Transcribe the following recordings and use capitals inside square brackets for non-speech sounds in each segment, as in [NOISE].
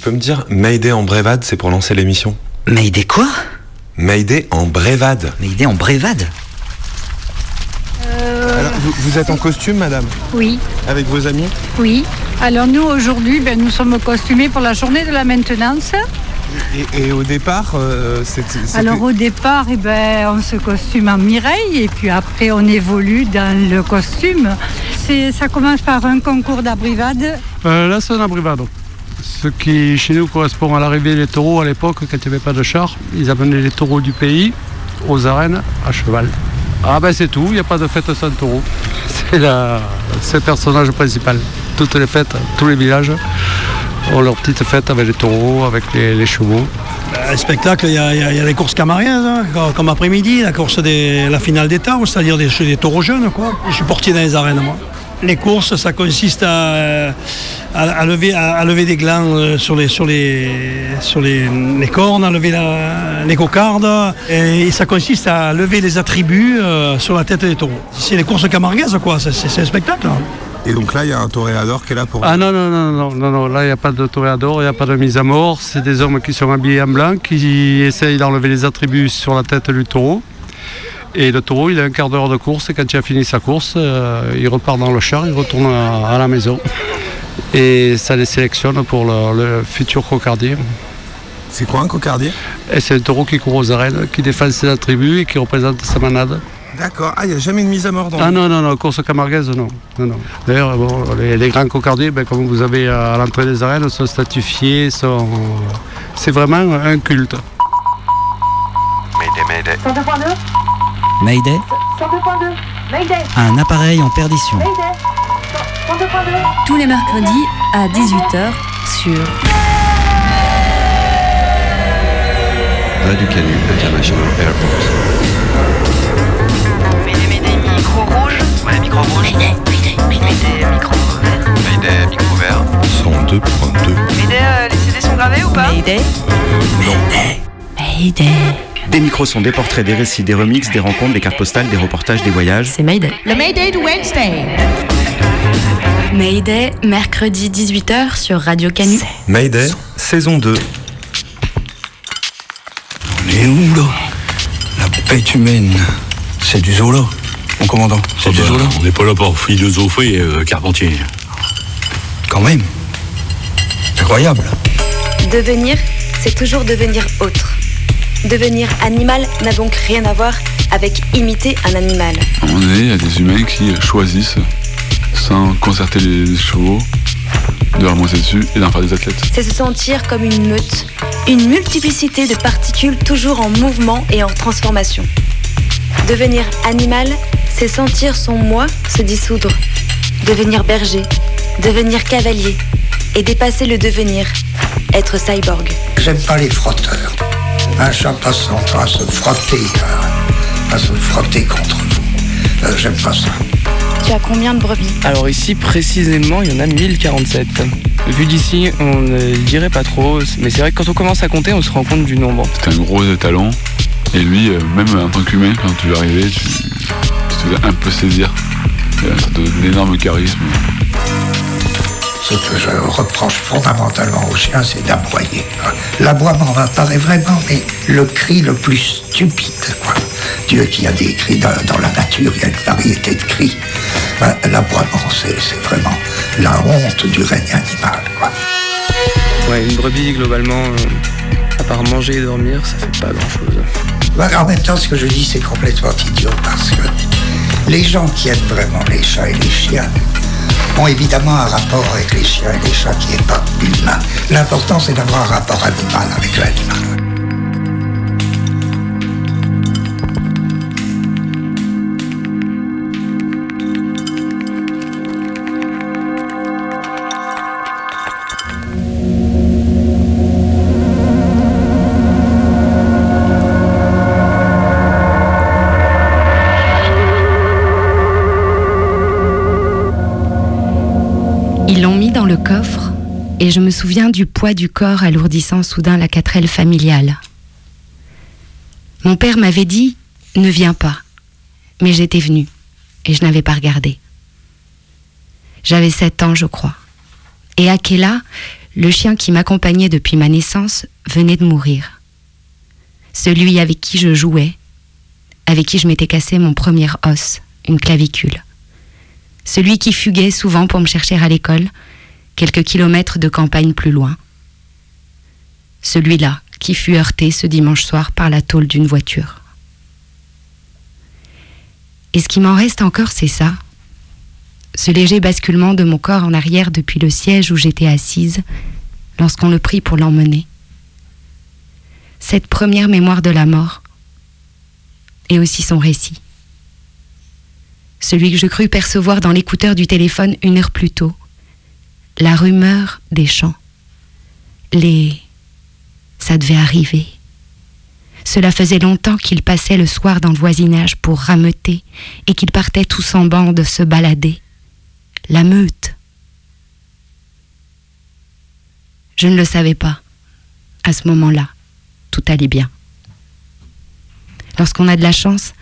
Tu peux me dire Mayday en brévade, c'est pour lancer l'émission Mayday quoi? Mayday en brévade. Mayday en brévade Alors, vous, vous êtes en costume, madame? Oui, Avec vos amis? Oui. Alors nous, aujourd'hui, ben, nous sommes costumés pour la journée de la maintenance. et, et au départ, euh, c'était. Alors au départ, eh ben, on se costume en Mireille et puis après on évolue dans le costume. C'est- Ça commence par un concours d'abrivade. Euh, là, c'est un abrivado. Ce qui, chez nous, correspond à l'arrivée des taureaux à l'époque, quand il n'y avait pas de char. Ils amenaient les taureaux du pays aux arènes à cheval. Ah ben c'est tout, il n'y a pas de fête sans taureau. [LAUGHS] C'est la- le personnage principal. Toutes les fêtes, tous les villages ont leur petite fête avec les taureaux, avec les, chevaux. Un spectacle, il y, a- les courses camariennes, hein, comme- après-midi, la course des, la finale des taureaux, c'est-à-dire des, des taureaux jeunes. Quoi. Je suis portier dans les arènes, moi. Les courses, ça consiste à, euh, à, à lever, à, à lever des glands euh, sur les, sur les, sur les, les cornes, à lever la- les cocardes, et ça consiste à lever les attributs euh, sur la tête des taureaux. C'est les courses camarguaises, quoi. C'est un spectacle. hein. Et donc là, il y a un toréador qui est là pour. Ah non, non, non, non, non, non, là il n'y a pas de toréador, il n'y a pas de mise à mort. C'est des hommes qui sont habillés en blanc, qui essayent d'enlever les attributs sur la tête du taureau. Et le taureau, il a un quart d'heure de course, et quand il a fini sa course, euh, il repart dans le char, il retourne à, à la maison. Et ça les sélectionne pour le, le futur cocardier. C'est quoi un cocardier? Et c'est le taureau qui court aux arènes, qui défend ses attributs et qui représente sa manade. D'accord. Ah, il n'y a jamais une mise à mort dans. Ah non, non, non, course camarguaise, non. non, non. D'ailleurs, bon, les, les grands cocardiers, ben, comme vous avez à l'entrée des arènes, sont statifiés, sont... c'est vraiment un culte. Mayday, mayday. 102.2 Mayday 102.2 Mayday Un appareil en perdition. Mayday 102.2 tous les mercredis à 18h sur Radio Canu International Airport. Mayday, Mayday, micro rouge. Ouais, micro rouge. Mayday, Mayday, Mayday, micro vert. Mayday, micro vert. 102.2. Mayday, euh, les CD sont gravés ou pas Mayday. Mayday. Des micros sont des portraits, des récits, des remixes, des rencontres, des cartes postales, des reportages, des voyages. C'est Mayday. Le Mayday de Wednesday Mayday, mercredi 18h sur Radio Canu. Mayday, saison 2. On est où là? La bête humaine. C'est du zoo là, mon commandant. C'est du zoo là On n'est pas là pour philosopher, euh, Carpentier. Quand même. Incroyable. Devenir, c'est toujours devenir autre. Devenir animal n'a donc rien à voir avec imiter un animal. À il y a des humains qui choisissent, sans concerter les chevaux, de leur monter dessus et d'en faire des athlètes. C'est se sentir comme une meute, une multiplicité de particules toujours en mouvement et en transformation. Devenir animal, c'est sentir son moi se dissoudre. Devenir berger, devenir cavalier et dépasser le devenir, être cyborg. J'aime pas les frotteurs. Un chat passe son temps à se frotter, à, à se frotter contre vous. Euh, J'aime pas ça. Tu as combien de brebis? Alors ici précisément il y en a 1047. Vu d'ici on ne dirait pas trop, mais c'est vrai que quand on commence à compter on se rend compte du nombre. C'était un gros étalon. Et lui, euh, même en tant qu'humain, quand tu l'arrivais, tu, tu te un peu saisir. Euh, Ça te donne un énorme charisme. Ce que je reproche fondamentalement aux chiens, c'est d'aboyer. L'aboiement m'apparaît vraiment, mais le cri le plus stupide. Quoi. Dieu qui a des cris dans, dans la nature, il y a une variété de cris. Ben, L'aboiement, c'est vraiment la honte du règne animal. Quoi. Ouais, une brebis globalement, euh, à part manger et dormir, ça fait pas grand chose. Ben, en même temps, ce que je dis, c'est complètement idiot parce que les gens qui aiment vraiment les chats et les chiens ont évidemment un rapport avec les chiens et les chats qui n'est pas humain. L'important, c'est d'avoir un rapport animal avec l'animal. Dans le coffre et je me souviens du poids du corps alourdissant soudain la quatrelle familiale. Mon père m'avait dit Ne viens pas. Mais j'étais venue et je n'avais pas regardé. J'avais sept ans, je crois. Et Akela, le chien qui m'accompagnait depuis ma naissance venait de mourir. Celui avec qui je jouais, avec qui je m'étais cassé mon premier os, une clavicule. Celui qui fuguait souvent pour me chercher à l'école, quelques kilomètres de campagne plus loin. Celui-là qui fut heurté ce dimanche soir par la tôle d'une voiture. Et ce qui m'en reste encore, c'est ça. Ce léger basculement de mon corps en arrière depuis le siège où j'étais assise lorsqu'on le prit pour l'emmener. Cette première mémoire de la mort et aussi son récit. Celui que je crus percevoir dans l'écouteur du téléphone une heure plus tôt. La rumeur des chants. Les... Ça devait arriver. Cela faisait longtemps qu'ils passaient le soir dans le voisinage pour rameuter et qu'ils partaient tous en bande se balader. La meute. Je ne le savais pas. À ce moment-là, tout allait bien. Lorsqu'on a de la chance,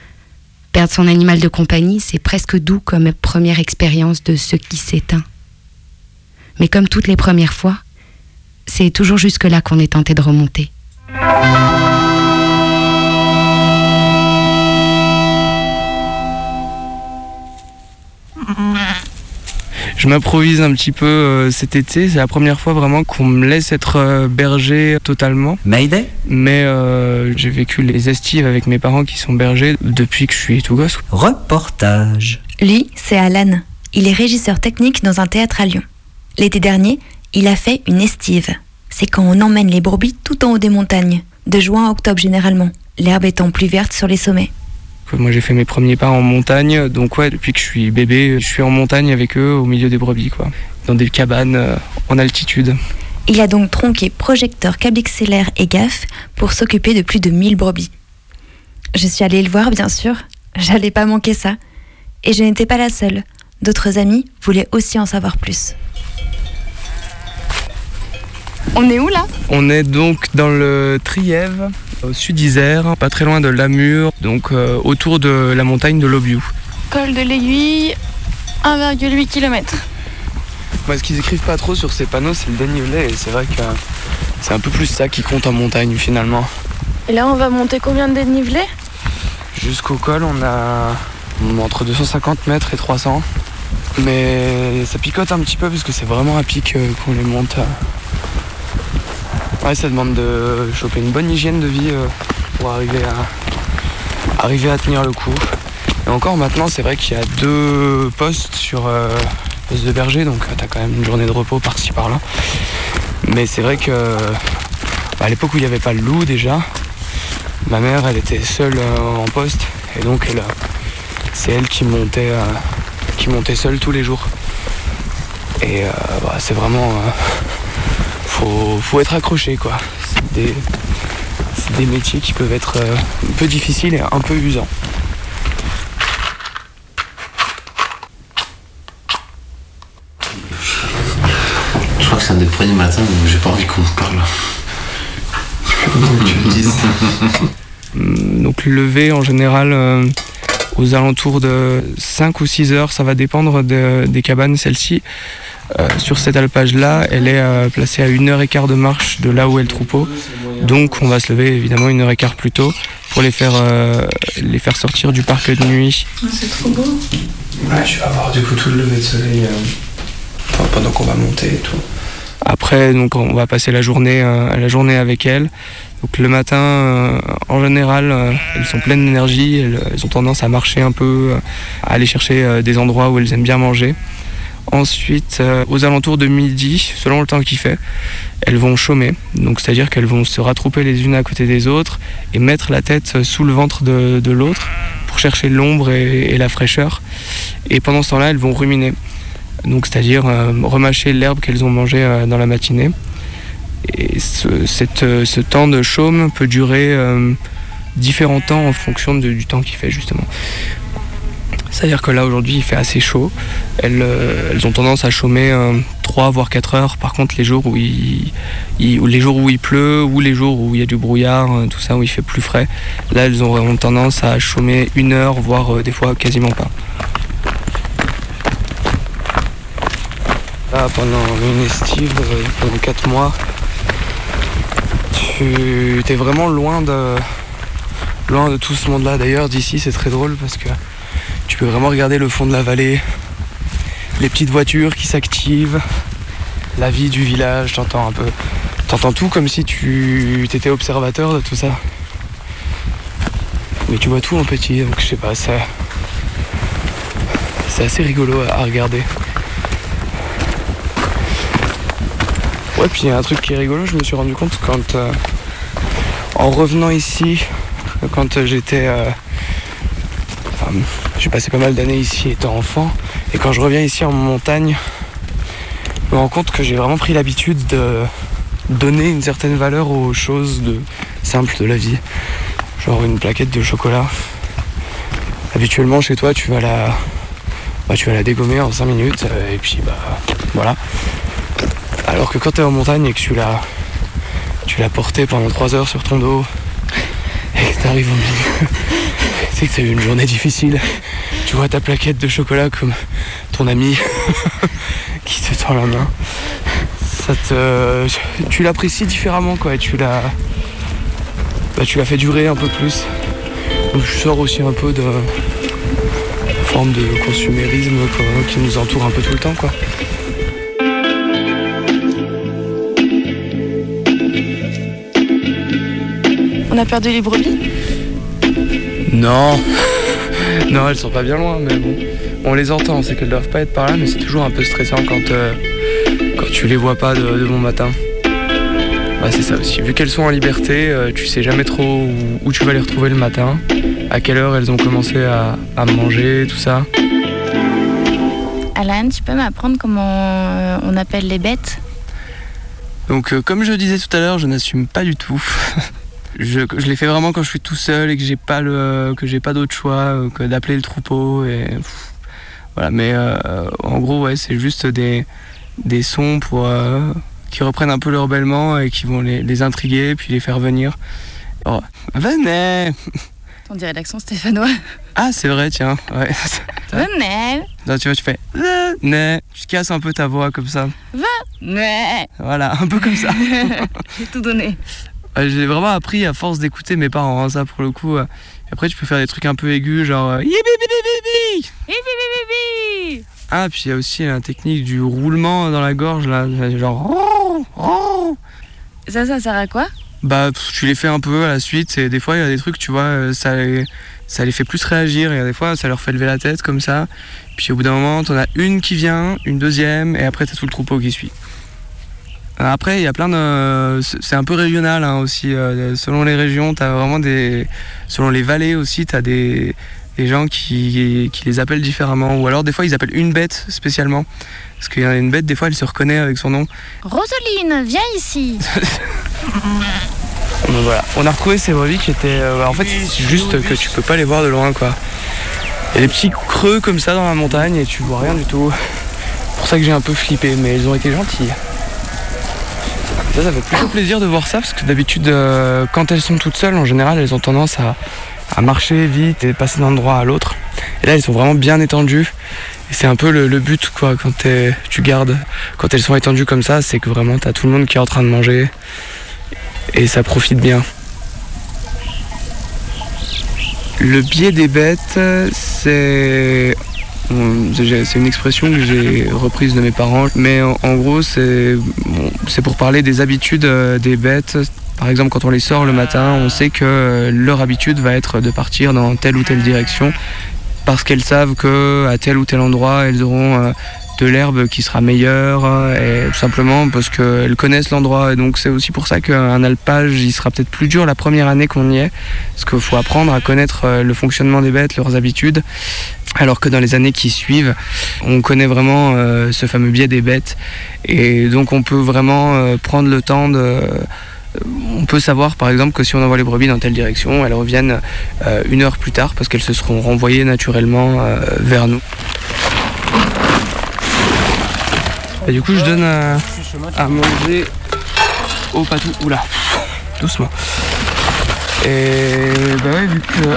perdre son animal de compagnie, c'est presque doux comme première expérience de ce qui s'éteint. Mais comme toutes les premières fois, c'est toujours jusque-là qu'on est tenté de remonter. Je m'improvise un petit peu euh, cet été. C'est la première fois vraiment qu'on me laisse être euh, berger totalement. Mayday? Mais euh, j'ai vécu les estives avec mes parents qui sont bergers depuis que je suis tout gosse. Reportage. Lui, c'est Alan. Il est régisseur technique dans un théâtre à Lyon. L'été dernier, il a fait une estive. C'est quand on emmène les brebis tout en haut des montagnes, de juin à octobre généralement, l'herbe étant plus verte sur les sommets. Moi j'ai fait mes premiers pas en montagne, donc ouais, depuis que je suis bébé, je suis en montagne avec eux au milieu des brebis, quoi. Dans des cabanes euh, en altitude. Il a donc tronqué projecteur, câble XLR et gaffe pour s'occuper de plus de 1000 brebis. Je suis allée le voir, bien sûr. J'allais pas manquer ça. Et je n'étais pas la seule. D'autres amis voulaient aussi en savoir plus. On est où là? On est donc dans le Trièvre, au sud d'Isère, pas très loin de Lamur, donc euh, autour de la montagne de l'Obiou. Col de l'Aiguille, 1,8 km. Moi, ce qu'ils écrivent pas trop sur ces panneaux, c'est le dénivelé, et c'est vrai que c'est un peu plus ça qui compte en montagne finalement. Et là, on va monter combien de dénivelé? Jusqu'au col, on a entre 250 mètres et 300. Mais ça picote un petit peu parce que c'est vraiment à pic euh, qu'on les monte. Ouais, ça demande de choper une bonne hygiène de vie euh, pour arriver à, arriver à tenir le coup. Et encore maintenant, c'est vrai qu'il y a deux postes sur euh, poste de berger, donc tu as quand même une journée de repos par-ci par-là. Mais c'est vrai que bah, à l'époque où il n'y avait pas le loup déjà, ma mère elle était seule euh, en poste et donc c'est elle qui montait, euh, qui montait seule tous les jours. Et euh, bah, c'est vraiment. Faut, faut être accroché quoi. C'est des, métiers qui peuvent être euh, un peu difficiles et un peu usants. Je crois que c'est un des premiers matins où j'ai pas envie qu'on me parle. Tu le dises. Hum, Donc le lever en général euh, aux alentours de 5 ou 6 heures, ça va dépendre de- des cabanes. Celle-ci, euh, sur cette alpage-là, elle est euh, placée à une heure et quart de marche de là où est le troupeau. Donc on va se lever évidemment une heure et quart plus tôt pour les faire, euh, les faire sortir du parc de nuit. C'est trop beau. Ouais, je vais avoir du coup tout le lever de soleil euh, enfin, pendant qu'on va monter et tout. Après, donc, on va passer la journée, euh, la journée avec elles. Donc, le matin, euh, en général, euh, elles sont pleines d'énergie. Elles, elles ont tendance à marcher un peu, euh, à aller chercher euh, des endroits où elles aiment bien manger. Ensuite, euh, aux alentours de midi, selon le temps qu'il fait, elles vont chômer. Donc, c'est-à-dire qu'elles vont se rattrouper les unes à côté des autres et mettre la tête sous le ventre de, l'autre pour chercher l'ombre et, la fraîcheur. Et pendant ce temps-là, elles vont ruminer. Donc, c'est-à-dire euh, remâcher l'herbe qu'elles ont mangée euh, dans la matinée. Et ce, euh, temps de chaume peut durer euh, différents temps en fonction du temps qu'il fait, justement. C'est-à-dire que là aujourd'hui il fait assez chaud. Elles, euh, ont tendance à chômer 3 voire 4 heures. Par contre les jours où il, les jours où il pleut ou les jours où il y a du brouillard, euh, tout ça où il fait plus frais, là elles auront tendance à chômer une heure voire euh, des fois quasiment pas. Là pendant une estive, euh, pendant 4 mois, tu es vraiment loin de, loin de tout ce monde-là. D'ailleurs, d'ici, c'est très drôle parce que tu peux vraiment regarder le fond de la vallée, les petites voitures qui s'activent, la vie du village, t'entends un peu. T'entends tout comme si tu étais observateur de tout ça. Mais tu vois tout en petit, donc je sais pas. C'est assez rigolo à regarder. Ouais, puis il y a un truc qui est rigolo, je me suis rendu compte quand. euh, en revenant ici, quand j'étais. euh, j'ai passé pas mal d'années ici étant enfant, et quand je reviens ici en montagne, je me rends compte que j'ai vraiment pris l'habitude de donner une certaine valeur aux choses de, simples de la vie. Genre une plaquette de chocolat. Habituellement chez toi tu vas la. Bah, tu vas la dégommer en 5 minutes euh, et puis bah voilà. Alors que quand tu es en montagne et que tu l'as tu porté pendant 3 heures sur ton dos et que t'arrives au milieu, c'est que t'as eu une journée difficile. Tu vois ta plaquette de chocolat comme ton ami [LAUGHS] qui te tend la main. Ça te, tu l'apprécies différemment quoi et tu l'as bah, tu fait durer un peu plus. Donc je sors aussi un peu de forme de consumérisme quoi, qui nous entoure un peu tout le temps quoi. On a perdu les brebis? Non Non elles sont pas bien loin mais bon. On les entend, c'est qu'elles doivent pas être par là mais c'est toujours un peu stressant quand, euh, quand tu les vois pas de, de bon matin. Ouais c'est ça aussi. Vu qu'elles sont en liberté, euh, tu sais jamais trop où, où tu vas les retrouver le matin, à quelle heure elles ont commencé à, à manger, tout ça. Alan, tu peux m'apprendre comment euh, on appelle les bêtes? Donc euh, comme je disais tout à l'heure, je n'assume pas du tout. [LAUGHS] je, je l'ai fait vraiment quand je suis tout seul et que j'ai pas le que j'ai pas d'autre choix euh, que d'appeler le troupeau et pff, voilà. Mais euh, en gros ouais, c'est juste des des sons pour euh, qui reprennent un peu leur bêlement et qui vont les, les intriguer puis les faire venir. Oh, venez On dirait l'accent stéphanois. Ah c'est vrai tiens ouais. Venez Non, tu vois tu fais venez tu casses un peu ta voix comme ça. Venez Voilà un peu comme ça. [LAUGHS] J'ai tout donné. Ouais, J'ai vraiment appris à force d'écouter mes parents, hein, ça pour le coup. euh. Après, tu peux faire des trucs un peu aigus, genre. Ah, puis il y a aussi la technique du roulement dans la gorge, là. Genre. Ça, ça sert à quoi? Bah, tu les fais un peu à la suite, et des fois, il y a des trucs, tu vois, euh, ça les, ça les fait plus réagir, et des fois, ça leur fait lever la tête comme ça. Puis au bout d'un moment, t'en as une qui vient, une deuxième, et après, t'as tout le troupeau qui suit. Après, il y a plein de. C'est un peu régional hein, aussi. euh, selon les régions, tu as vraiment des. Selon les vallées aussi, tu as des, des gens qui, qui les appellent différemment. Ou alors, des fois, ils appellent une bête spécialement. Parce qu'il y a une bête, des fois, elle se reconnaît avec son nom. Rosaline, viens ici. [LAUGHS] Donc voilà, on a retrouvé ces brebis qui étaient. euh, en fait, c'est juste que tu peux pas les voir de loin, quoi. Il y a des petits creux comme ça dans la montagne et tu vois rien du tout. C'est pour ça que j'ai un peu flippé, mais ils ont été gentilles. Ça, ça fait plutôt plaisir de voir ça parce que d'habitude, euh, quand elles sont toutes seules, en général, elles ont tendance à, à marcher vite et passer d'un endroit à l'autre. Et là, elles sont vraiment bien étendues. Et c'est un peu le, le but, quoi, quand tu gardes. Quand elles sont étendues comme ça, c'est que vraiment, t'as tout le monde qui est en train de manger. Et ça profite bien. Le biais des bêtes, c'est C'est une expression que j'ai reprise de mes parents, mais en, en gros, c'est bon, pour parler des habitudes euh, des bêtes. Par exemple, quand on les sort le matin, on sait que euh, leur habitude va être de partir dans telle ou telle direction parce qu'elles savent que à tel ou tel endroit, elles auront euh, de l'herbe qui sera meilleure euh, et tout simplement parce qu'elles connaissent l'endroit. Et donc, c'est aussi pour ça qu'un alpage, il sera peut-être plus dur la première année qu'on y est parce qu'il faut apprendre à connaître euh, le fonctionnement des bêtes, leurs habitudes. Alors que dans les années qui suivent, on connaît vraiment euh, ce fameux biais des bêtes. Et donc on peut vraiment prendre le temps de... On peut savoir par exemple que si on envoie les brebis dans telle direction, elles reviennent une heure plus tard parce qu'elles se seront renvoyées naturellement vers nous. Et du coup je donne à, manger au patou. Oula, doucement. Et bah ouais, vu que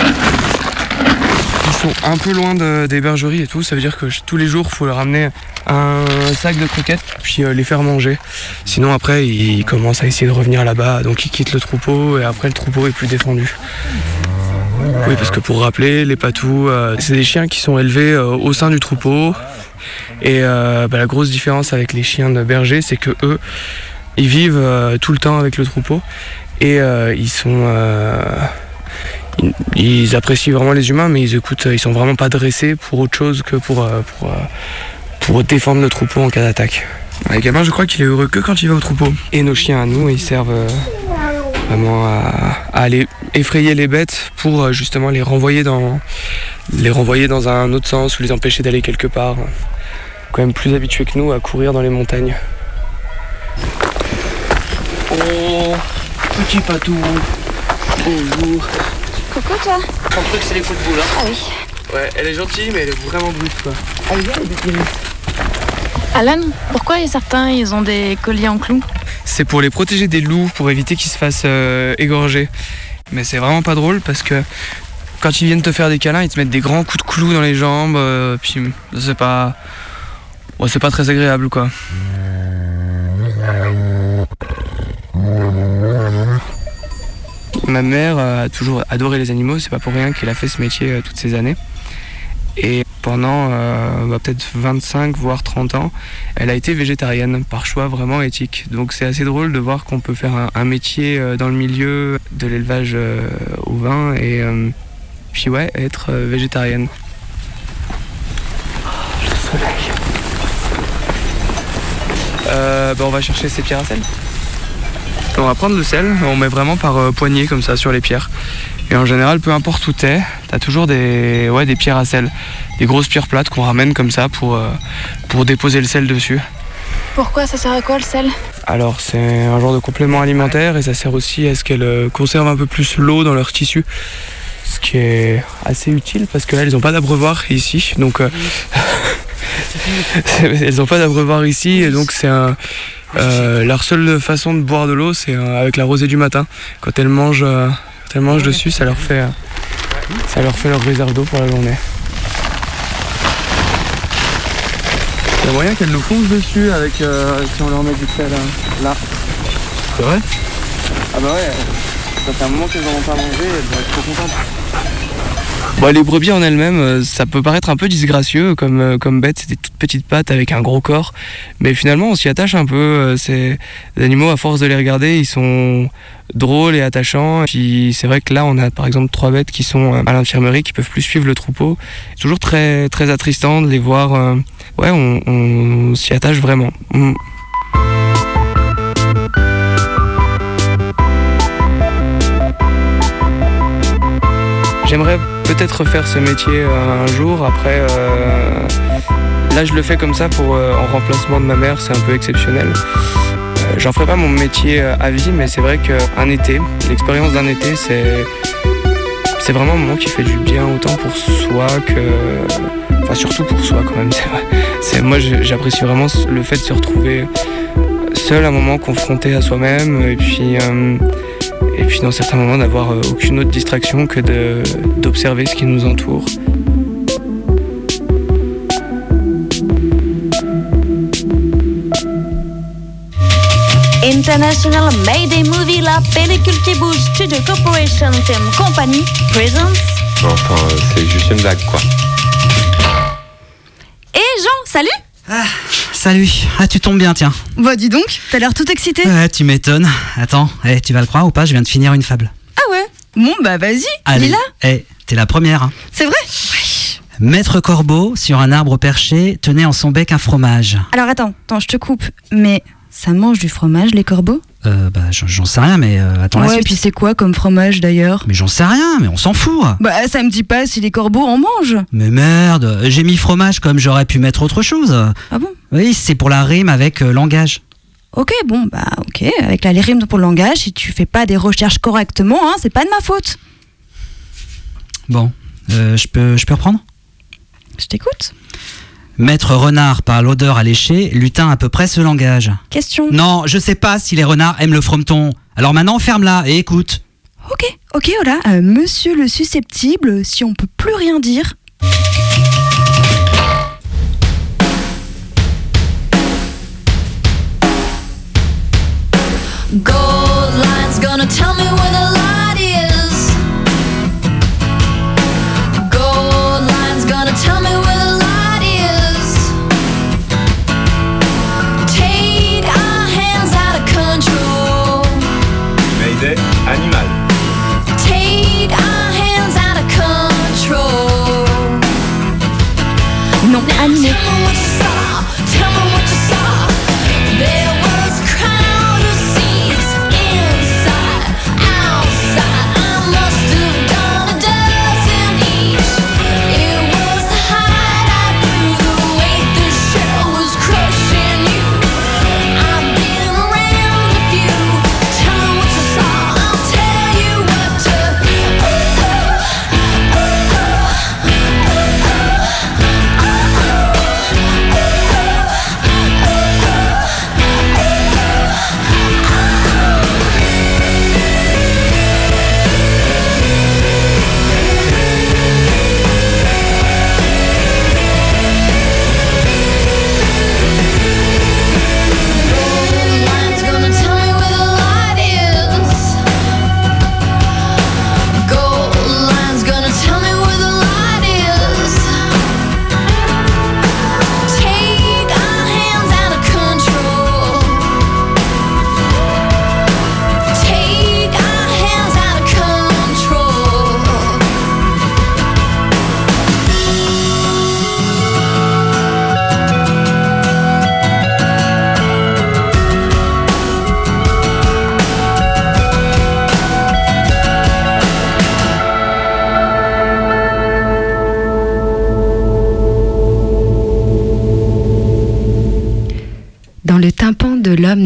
ils sont un peu loin de- des bergeries et tout, ça veut dire que tous les jours, faut leur amener un sac de croquettes, puis euh, les faire manger. Sinon après, ils commencent à essayer de revenir là-bas, donc ils quittent le troupeau et après le troupeau est plus défendu. Oui, parce que pour rappeler, les patous, euh, c'est des chiens qui sont élevés euh, au sein du troupeau. Et euh, bah, la grosse différence avec les chiens de berger, c'est que eux, ils vivent tout le temps avec le troupeau et ils sont, ils, ils apprécient vraiment les humains, mais ils écoutent, ils sont vraiment pas dressés pour autre chose que pour pour, pour défendre le troupeau en cas d'attaque. Ouais, Le gamin, je crois qu'il est heureux que quand il va au troupeau. Et nos chiens à nous, ils servent vraiment à, à aller effrayer les bêtes pour euh, justement les renvoyer dans les renvoyer dans un autre sens ou les empêcher d'aller quelque part. Quand même plus habitués que nous à courir dans les montagnes. Oh, petit patou. Bonjour. Coucou toi Ton truc, c'est les coups de boule. Hein. Ah oui. Ouais, elle est gentille, mais elle est vraiment brute, quoi. Elle vient Alan, pourquoi il y a certains, ils ont des colliers en clous? C'est pour les protéger des loups, pour éviter qu'ils se fassent euh, égorger. Mais c'est vraiment pas drôle parce que quand ils viennent te faire des câlins, ils te mettent des grands coups de clous dans les jambes, euh, c'est pas. C'est pas très agréable quoi. Ma mère euh, a toujours adoré les animaux, c'est pas pour rien qu'elle a fait ce métier toutes ces années. Et pendant euh, bah, peut-être 25 voire 30 ans, elle a été végétarienne par choix vraiment éthique. Donc c'est assez drôle de voir qu'on peut faire un, un métier euh, dans le milieu de l'élevage euh, au vin et euh, puis ouais, être végétarienne. le soleil. Euh, bah, on va chercher ces pierres à sel. On va prendre le sel, on met vraiment par euh, poignée comme ça sur les pierres. Et en général, peu importe où t'es, t'as toujours des, ouais, des pierres à sel, des grosses pierres plates qu'on ramène comme ça pour, euh, pour déposer le sel dessus. Pourquoi ça sert à quoi le sel? Alors c'est un genre de complément alimentaire et ça sert aussi à ce qu'elles euh, conservent un peu plus l'eau dans leur tissu. Ce qui est assez utile parce que là, elles n'ont pas d'abreuvoir ici. Donc euh, [LAUGHS] elles n'ont pas d'abreuvoir ici et donc c'est un. euh, leur seule façon de boire de l'eau, c'est euh, avec la rosée du matin. Quand elles mangent, euh, quand elles mangent dessus, ça leur fait, ça leur fait leur réserve d'eau pour la journée. Il y a moyen qu'elles nous plongent dessus avec euh, si on leur met du sel euh, là. C'est vrai? Ah bah ouais. Ça fait un moment qu'elles n'en ont pas mangé, elles doivent être trop contentes. Les brebis en elles-mêmes, euh, ça peut paraître un peu disgracieux comme, euh, comme bête, c'est des toutes petites pattes avec un gros corps. Mais finalement, on s'y attache un peu. euh, des animaux, à force de les regarder, ils sont drôles et attachants. Et puis c'est vrai que là, on a par exemple trois bêtes qui sont à l'infirmerie, qui peuvent plus suivre le troupeau. C'est toujours très, très attristant de les voir. Ouais, on, on s'y attache vraiment. Mm. J'aimerais peut-être faire ce métier euh, un jour. Après, euh, là, je le fais comme ça pour euh, en remplacement de ma mère. C'est un peu exceptionnel. J'en ferai pas mon métier à vie, mais c'est vrai qu'un été, l'expérience d'un été, c'est c'est vraiment un moment qui fait du bien autant pour soi que, enfin surtout pour soi quand même. [LAUGHS] C'est moi, j'apprécie vraiment le fait de se retrouver seul un moment confronté à soi-même et puis et puis dans certains moments d'avoir euh, aucune autre distraction que de d'observer ce qui nous entoure. International Mayday Movie, la pellicule qui bouge, Studio Corporation Film Company, presents. Enfin, euh, c'est juste une blague, quoi. Et Jean, salut Salut. Ah, tu tombes bien, tiens. Bah dis donc, t'as l'air tout excité. Ouais, tu m'étonnes. Attends, eh, tu vas le croire ou pas Je viens de finir une fable. Ah ouais Bon bah vas-y, Allez, Lila. eh, t'es la première. hein. C'est vrai Maître Corbeau, sur un arbre perché, tenait en son bec un fromage. Alors attends, attends, je te coupe. Mais ça mange du fromage, les corbeaux? Euh, bah, j'en- sais rien, mais euh, attends la Ouais, suite. puis c'est quoi comme fromage d'ailleurs? Mais j'en sais rien, mais on s'en fout. Bah ça me dit pas si les corbeaux en mangent. Mais merde, j'ai mis fromage comme j'aurais pu mettre autre chose. Ah bon? Oui, c'est pour la rime avec euh, langage. Ok, bon, bah ok, avec la les rimes pour le langage, si tu fais pas des recherches correctement, hein, c'est pas de ma faute. Bon, je peux, je peux reprendre? Je t'écoute. Maître renard par l'odeur alléchée, lutin à peu près ce langage. Question. Non, je sais pas si les renards aiment le frometon. Alors maintenant, ferme-la et écoute. Ok, ok, voilà. Euh, monsieur le susceptible, si on peut plus rien dire.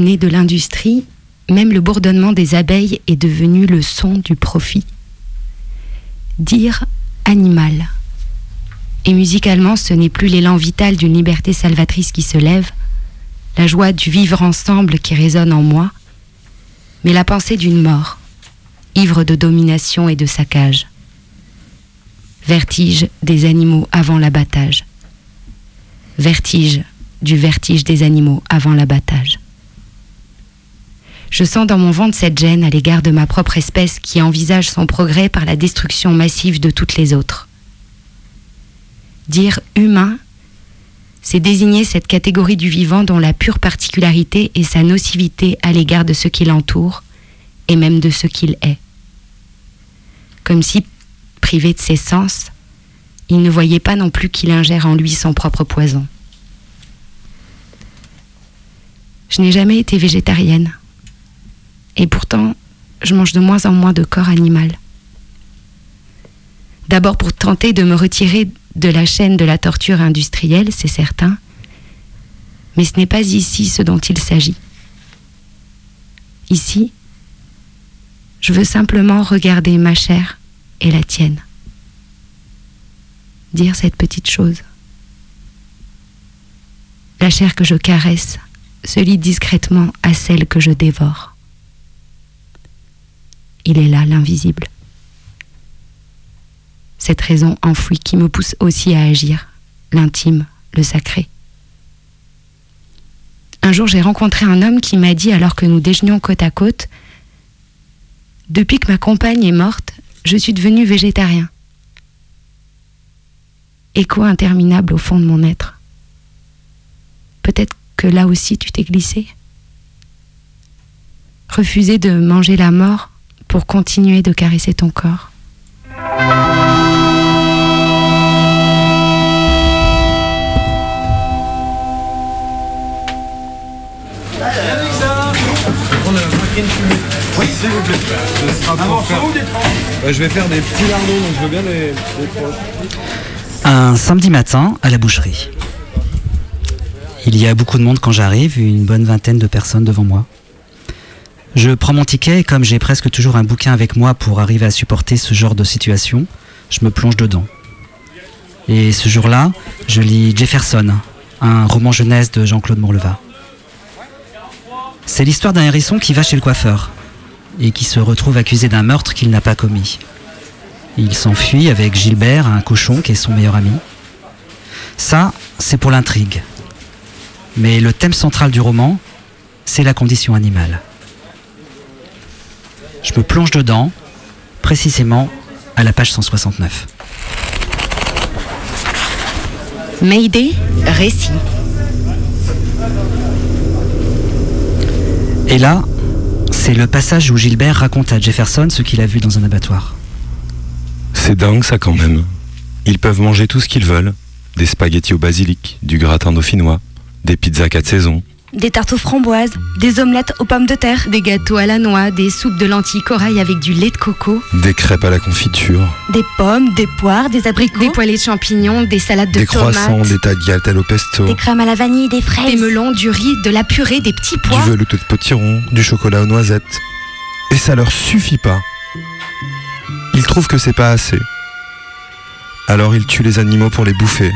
Né de l'industrie, même le bourdonnement des abeilles est devenu le son du profit. Dire animal. Et musicalement, ce n'est plus l'élan vital d'une liberté salvatrice qui se lève, la joie du vivre ensemble qui résonne en moi, mais la pensée d'une mort, ivre de domination et de saccage. Vertige des animaux avant l'abattage. Vertige du vertige des animaux avant l'abattage. Je sens dans mon ventre cette gêne à l'égard de ma propre espèce qui envisage son progrès par la destruction massive de toutes les autres. Dire humain, c'est désigner cette catégorie du vivant dont la pure particularité est sa nocivité à l'égard de ce qui l'entoure et même de ce qu'il est. Comme si, privé de ses sens, il ne voyait pas non plus qu'il ingère en lui son propre poison. Je n'ai jamais été végétarienne. Et pourtant, je mange de moins en moins de corps animal. D'abord pour tenter de me retirer de la chaîne de la torture industrielle, c'est certain. Mais ce n'est pas ici ce dont il s'agit. Ici, je veux simplement regarder ma chair et la tienne. Dire cette petite chose. La chair que je caresse se lie discrètement à celle que je dévore. Il est là, l'invisible. Cette raison enfouie qui me pousse aussi à agir, l'intime, le sacré. Un jour, j'ai rencontré un homme qui m'a dit, alors que nous déjeunions côte à côte, Depuis que ma compagne est morte, je suis devenu végétarien. Écho interminable au fond de mon être. Peut-être que là aussi tu t'es glissé? Refuser de manger la mort? Pour continuer de caresser ton corps. Oui, s'il vous plaît. Ce sera pour faire... Ouais, je vais faire des petits lardons, donc je veux bien les. Un samedi matin à la boucherie. Il y a beaucoup de monde quand j'arrive, une bonne vingtaine de personnes devant moi. Je prends mon ticket et comme j'ai presque toujours un bouquin avec moi pour arriver à supporter ce genre de situation, je me plonge dedans. Et ce jour-là, je lis Jefferson, un roman jeunesse de Jean-Claude Mourleva. C'est l'histoire d'un hérisson qui va chez le coiffeur et qui se retrouve accusé d'un meurtre qu'il n'a pas commis. Il s'enfuit avec Gilbert, un cochon qui est son meilleur ami. Ça, c'est pour l'intrigue. Mais le thème central du roman, c'est la condition animale. Je me plonge dedans, précisément à la page 169. Mayday, récit. Et là, c'est le passage où Gilbert raconte à Jefferson ce qu'il a vu dans un abattoir. C'est dingue ça quand même. Ils peuvent manger tout ce qu'ils veulent. Des spaghettis au basilic, du gratin dauphinois, des pizzas quatre saisons. Des tartes aux framboises, des omelettes aux pommes de terre, Des gâteaux à la noix, des soupes de lentilles corail avec du lait de coco, Des crêpes à la confiture, des pommes, des poires, des abricots, des poêlées de champignons, des salades de des croissants, tomates, des tagliatelles au pesto, des crèmes à la vanille, des fraises. des melons, du riz, de la purée, des petits du pois. velouté de potiron, du chocolat aux noisettes. Et ça leur suffit pas. Ils trouvent que c'est pas assez. Alors ils tuent les animaux pour les bouffer.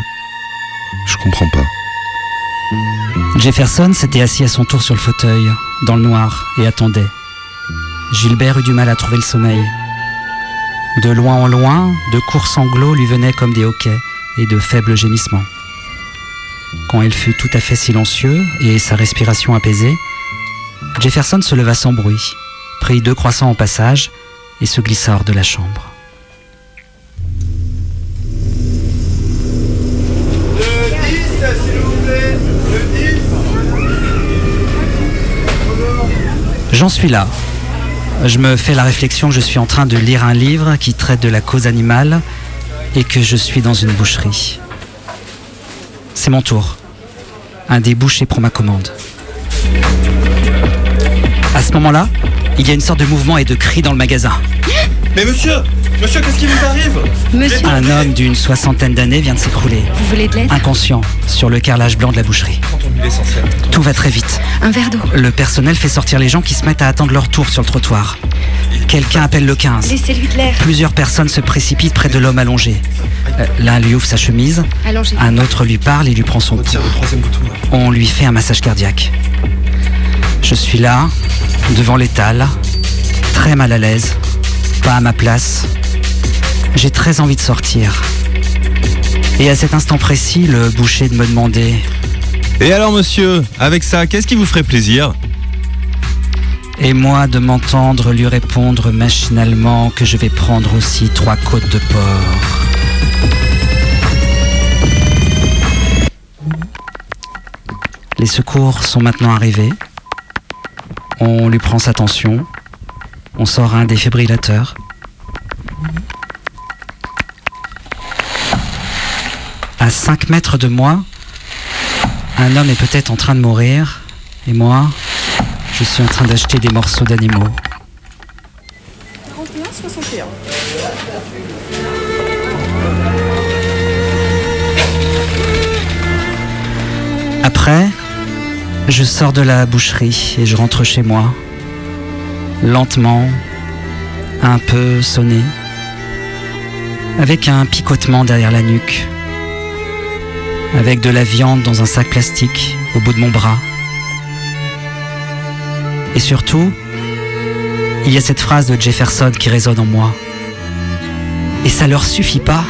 Je comprends pas. Jefferson s'était assis à son tour sur le fauteuil, dans le noir, et attendait. Gilbert eut du mal à trouver le sommeil. De loin en loin, de courts sanglots lui venaient comme des hoquets et de faibles gémissements. Quand il fut tout à fait silencieux et sa respiration apaisée, Jefferson se leva sans bruit, prit deux croissants au passage et se glissa hors de la chambre. J'en suis là. Je me fais la réflexion que je suis en train de lire un livre qui traite de la cause animale et que je suis dans une boucherie. C'est mon tour. Un des bouchers prend ma commande. À ce moment-là, il y a une sorte de mouvement et de cri dans le magasin. Mais monsieur Monsieur, qu'est-ce qui vous arrive Monsieur, Un homme d'une soixantaine d'années vient de s'écrouler, vous voulez de l'aide inconscient, sur le carrelage blanc de la boucherie. Tout va très vite. Un verre d'eau. Le personnel fait sortir les gens qui se mettent à attendre leur tour sur le trottoir. Quelqu'un appelle le 15. Laissez-lui de l'air. Plusieurs personnes se précipitent près de l'homme allongé. Euh, L'un lui ouvre sa chemise, Allongez. un autre lui parle et lui prend son pouls. On lui fait un massage cardiaque. Je suis là, devant l'étal, très mal à l'aise, pas à ma place. J'ai très envie de sortir. Et à cet instant précis, le boucher de me demander Et alors monsieur, avec ça, qu'est-ce qui vous ferait plaisir? Et moi de m'entendre lui répondre machinalement que je vais prendre aussi trois côtes de porc. Les secours sont maintenant arrivés. On lui prend sa tension. On sort un défibrillateur. À 5 mètres de moi, un homme est peut-être en train de mourir. Et moi, je suis en train d'acheter des morceaux d'animaux. 41, 61. Après, je sors de la boucherie et je rentre chez moi. Lentement, un peu sonné, avec un picotement derrière la nuque, avec de la viande dans un sac plastique au bout de mon bras. Et surtout, il y a cette phrase de Jefferson qui résonne en moi. Et ça leur suffit pas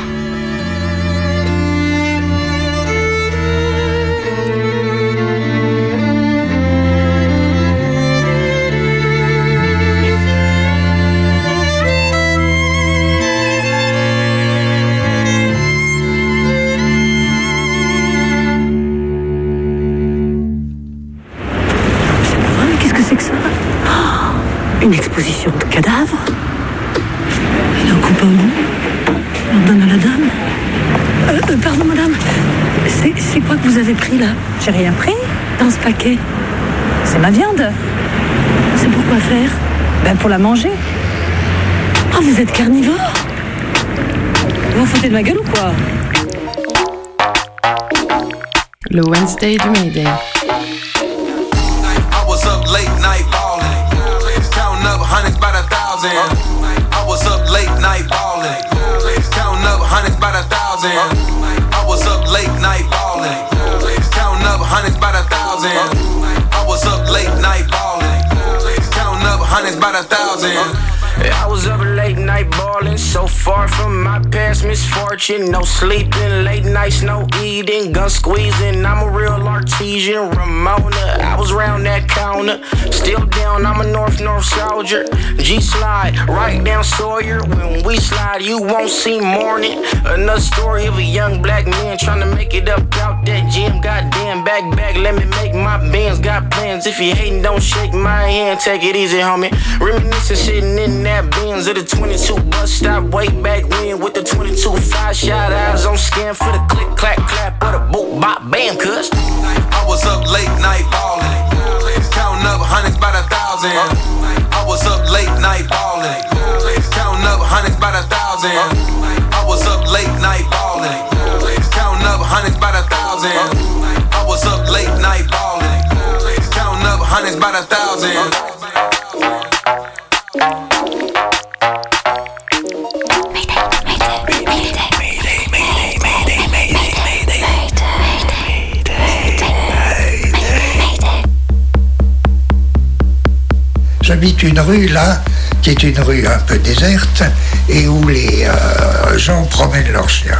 quoi faire Ben pour la manger. Ah, vous êtes carnivore Vous vous foutez de ma gueule ou quoi? Le Wednesday du Mayday. I was up late night ballin', counting up hundreds by the thousand. I was up late night ballin', counting up hundreds by the thousand. I was up late night ballin', counting up hundreds by the thousand. I was up late night ballin', counting hundreds by the thousand. I was up late night balling, so far from my past misfortune. No sleeping, late nights, no eating, gun squeezing. I'm a real artesian, Ramona. I was round that counter, still down. I'm a North North soldier. G slide right down Sawyer. When we slide, you won't see morning. Another story of a young black man trying to make it up out that gym. Goddamn, back back, let me make my bands. Got plans. If you hating, don't shake my hand. Take it easy, homie. Reminiscing, sitting in that Benz of the 22 bus stop way back when with the 22 five shot eyes on scan for the click clack clap or the boot bop bam. Cuz I was up late night ballin', counting up hundreds by the thousand. I was up late night ballin', counting up hundreds by the thousand. I was up late night ballin', counting up hundreds by the thousand. I was up late night ballin', counting up hundreds by the thousand. J'habite une rue là, qui est une rue un peu déserte, et où les euh, gens promènent leurs chiens.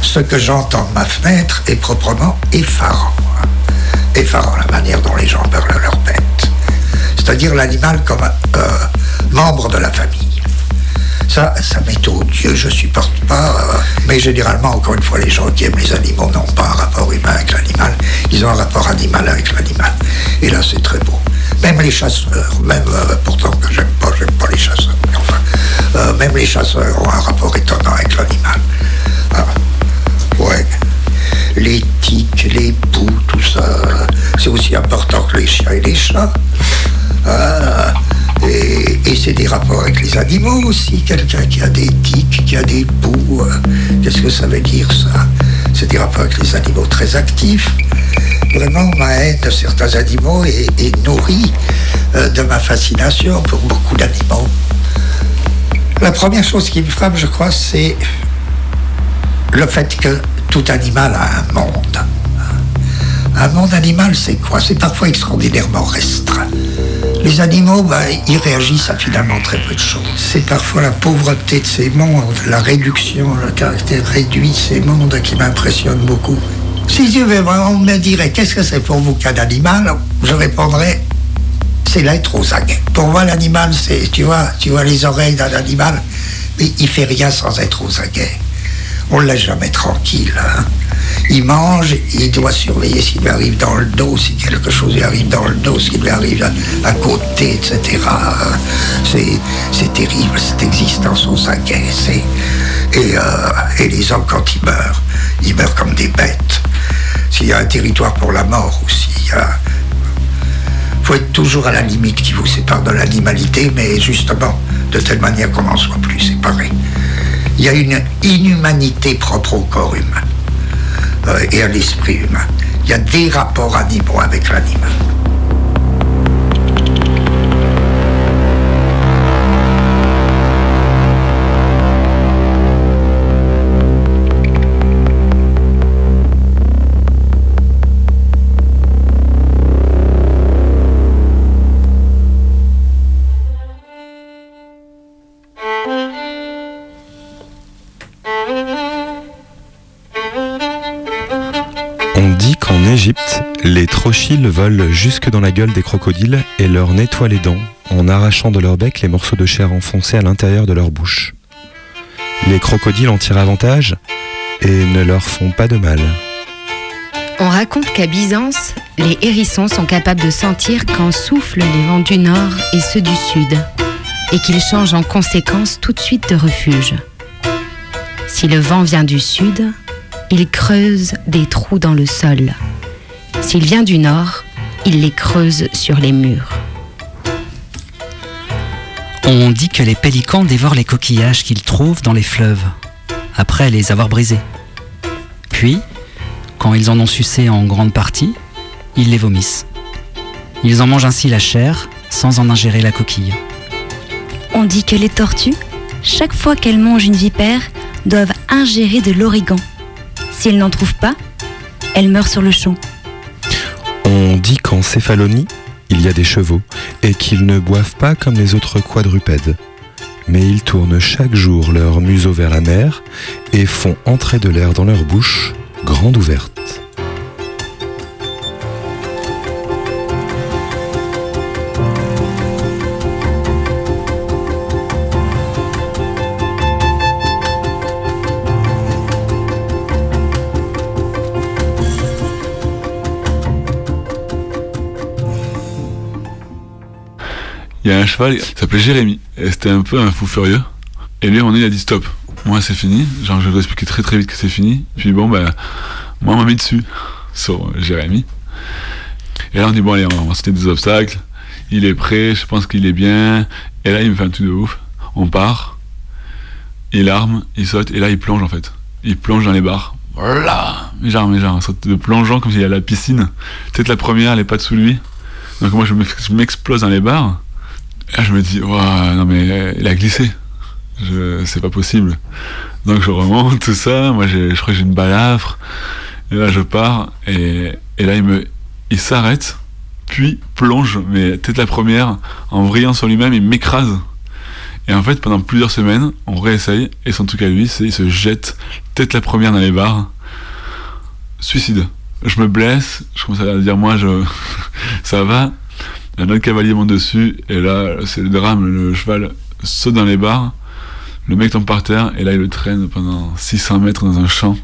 Ce que j'entends de ma fenêtre est proprement effarant. hein. Effarant la manière dont les gens parlent à leur bête. C'est-à-dire l'animal comme euh, membre de la famille. Ça, ça m'est odieux, je supporte pas. euh, mais généralement, encore une fois, les gens qui aiment les animaux n'ont pas un rapport humain avec l'animal, ils ont un rapport animal avec l'animal. Et là, c'est très beau. Même les chasseurs, même euh, pourtant que j'aime pas, j'aime pas les chasseurs, mais enfin, euh, même les chasseurs ont un rapport étonnant avec l'animal. Ah, ouais. Les tiques, les poux, tout ça, c'est aussi important que les chiens et les chats. Ah, et, et c'est des rapports avec les animaux aussi. Quelqu'un qui a des tiques, qui a des poux, euh, qu'est-ce que ça veut dire ça? C'est des rapports avec les animaux très actifs. Vraiment, ma haine de certains animaux est, nourrie euh, de ma fascination pour beaucoup d'animaux. La première chose qui me frappe, je crois, c'est le fait que tout animal a un monde. Un monde animal, c'est quoi? C'est parfois extraordinairement restreint. Les animaux, ben, ils réagissent à finalement très peu de choses. C'est parfois la pauvreté de ces mondes, la réduction, le caractère réduit de ces mondes qui m'impressionne beaucoup. Si tu veux, on me dirait qu'est-ce que c'est pour vous qu'un animal Je répondrais c'est l'être aux aguets. Pour moi, l'animal, c'est, tu vois, tu vois les oreilles d'un animal, mais il fait rien sans être aux aguets. On ne laisse jamais tranquille. hein. Il mange, il doit surveiller s'il lui arrive dans le dos, si quelque chose lui arrive dans le dos, s'il lui arrive à, côté, etc. C'est, c'est terrible, cette existence aux aguets. Et, euh, et les hommes, quand ils meurent, ils meurent comme des bêtes. S'il y a un territoire pour la mort aussi, il faut être toujours à la limite qui vous sépare de l'animalité, mais justement, de telle manière qu'on n'en soit plus séparés. Il y a une inhumanité propre au corps humain euh, et à l'esprit humain. Il y a des rapports animaux avec l'animal. Les trochiles volent jusque dans la gueule des crocodiles et leur nettoient les dents en arrachant de leur bec les morceaux de chair enfoncés à l'intérieur de leur bouche. Les crocodiles en tirent avantage et ne leur font pas de mal. On raconte qu'à Byzance, les hérissons sont capables de sentir quand soufflent les vents du nord et ceux du sud, et qu'ils changent en conséquence tout de suite de refuge. Si le vent vient du sud, il creuse des trous dans le sol. S'il vient du nord, il les creuse sur les murs. On dit que les pélicans dévorent les coquillages qu'ils trouvent dans les fleuves, après les avoir brisés. Puis, quand ils en ont sucé en grande partie, ils les vomissent. Ils en mangent ainsi la chair sans en ingérer la coquille. On dit que les tortues, chaque fois qu'elles mangent une vipère, doivent ingérer de l'origan. Si elles n'en trouvent pas, elles meurent sur le champ. On dit qu'en Céphalonie, il y a des chevaux et qu'ils ne boivent pas comme les autres quadrupèdes. mais ils tournent chaque jour leur museau vers la mer et font entrer de l'air dans leur bouche, grande ouverte. Il y a un cheval, il s'appelait Jérémy. Et c'était un peu un fou furieux. Et lui, à moment donné, il a dit stop. Moi, c'est fini. Genre, je dois expliquer très très vite que c'est fini. Puis bon, ben, moi, on m'a mis dessus sur Jérémy. Et là, on dit bon, allez, on va sauter des obstacles. Il est prêt, je pense qu'il est bien. Et là, il me fait un truc de ouf. On part. Il arme, il saute. Et là, il plonge en fait. Il plonge dans les bars. Voilà Mais genre, mais genre, un sorte de plongeant comme s'il y a la piscine. Peut-être la première, elle est pas dessous de lui. Donc moi, je m'ex- je m'explose dans les bars. Et là, je me dis, Ouah, non mais euh, il a glissé. C'est pas possible. Donc je remonte tout ça. Moi, je crois que j'ai une balafre. Et là, je pars. Et, et là, il me, il s'arrête. Puis plonge, mais tête la première, en vrillant sur lui-même, il m'écrase. Et en fait, pendant plusieurs semaines, on réessaye. Et son truc à lui, c'est il se jette tête la première dans les bars. Suicide. Je me blesse. Je commence à dire, moi, je, [LAUGHS] ça va. Un autre cavalier monte dessus, et là, c'est le drame, le cheval saute dans les barres, le mec tombe par terre, et là, il le traîne pendant 600 mètres dans un champ.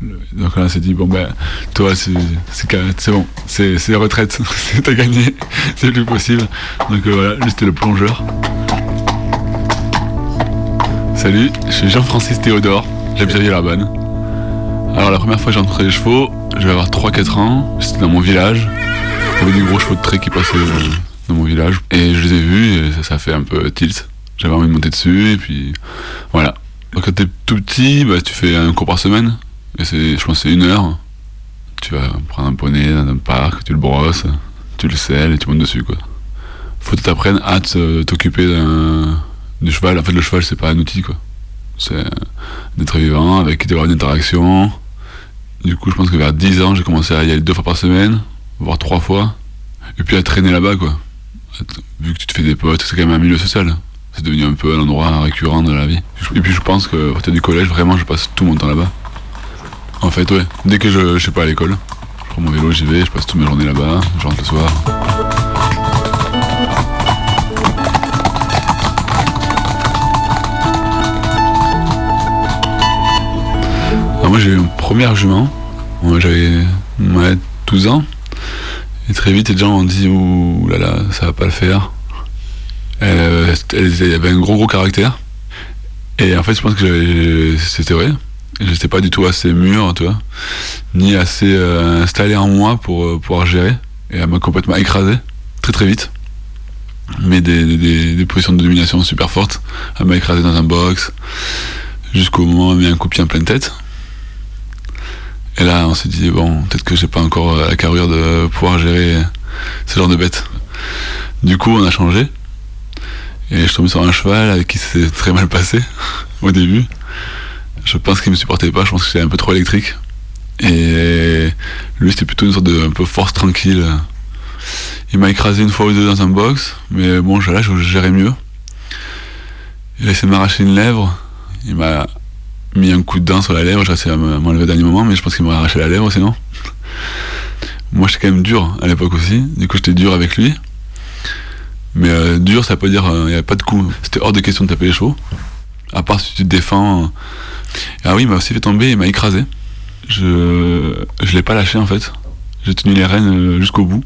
Donc là, on s'est dit, bon ben, toi, c'est c'est c'est bon, c'est c'est retraite, [LAUGHS] t'as gagné, [LAUGHS] c'est plus possible. Donc euh, voilà, lui, c'était le plongeur. Salut, je suis Jean-Francis Théodore, j'habite à Villeurbanne. Alors la première fois que j'ai rencontré les chevaux, je vais avoir 3-4 ans, c'était dans mon village. Il y avait des gros chevaux de trait qui passaient euh, dans mon village. Et je les ai vus et ça, fait un peu tilt. J'avais envie de monter dessus et puis voilà. Quand t'es tout petit, bah, tu fais un cours par semaine. Et c'est, je pense que c'est une heure. Tu vas prendre un poney dans un parc, tu le brosses, tu le selles et tu montes dessus quoi. Faut que t'apprennes à te- t'occuper d'un, du cheval. En fait le cheval c'est pas un outil quoi. C'est un être vivant avec qui tu avoir une interaction. Du coup je pense que vers 10 ans j'ai commencé à y aller deux fois par semaine, voire trois fois. Et puis à traîner là-bas quoi. Vu que tu te fais des potes, c'est quand même un milieu social. C'est devenu un peu un endroit récurrent de la vie. Et puis je pense que à du collège, vraiment, je passe tout mon temps là-bas. En fait, ouais. Dès que je, je sais pas à l'école, je prends mon vélo, j'y vais, je passe toutes mes journées là-bas, je rentre le soir. Alors moi j'ai eu une première jument, j'avais ouais, 12 ans, et très vite les gens m'ont dit ouh là là, ça va pas le faire. Elle, elle avait un gros gros caractère, et en fait je pense que c'était vrai. Je n'étais pas du tout assez mûr, tu vois, ni assez euh, installé en moi pour euh, pouvoir gérer. Et elle m'a complètement écrasé, très très vite. Mais des, des- des- des positions de domination super fortes. Elle m'a écrasé dans un box, jusqu'au moment où elle m'a mis un coup de pied en pleine tête. Et là, on s'est dit, bon, peut-être que j'ai pas encore la carrure de pouvoir gérer ce genre de bête. Du coup, on a changé. Et je suis tombé sur un cheval avec qui c'est très mal passé [LAUGHS] au début. Je pense qu'il me supportait pas, je pense que j'étais un peu trop électrique. Et lui, c'était plutôt une sorte de un peu force tranquille. Il m'a écrasé une fois ou deux dans un box, mais bon, là, je gérais mieux. Il a essayé de m'arracher une lèvre. Il m'a mis un coup de dent sur la lèvre, j'ai essayé à me- m'enlever au dernier moment, mais je pense qu'il m'aurait arraché la lèvre sinon. Moi, j'étais quand même dur à l'époque aussi. Du coup, j'étais dur avec lui. Mais euh, dur, ça pas dire il n'y avait pas de coup. C'était hors de question de taper les chevaux. À part si tu te défends. euh. Ah oui, il m'a aussi fait tomber, il m'a écrasé. Je je l'ai pas lâché en fait. J'ai tenu les rênes euh, jusqu'au bout.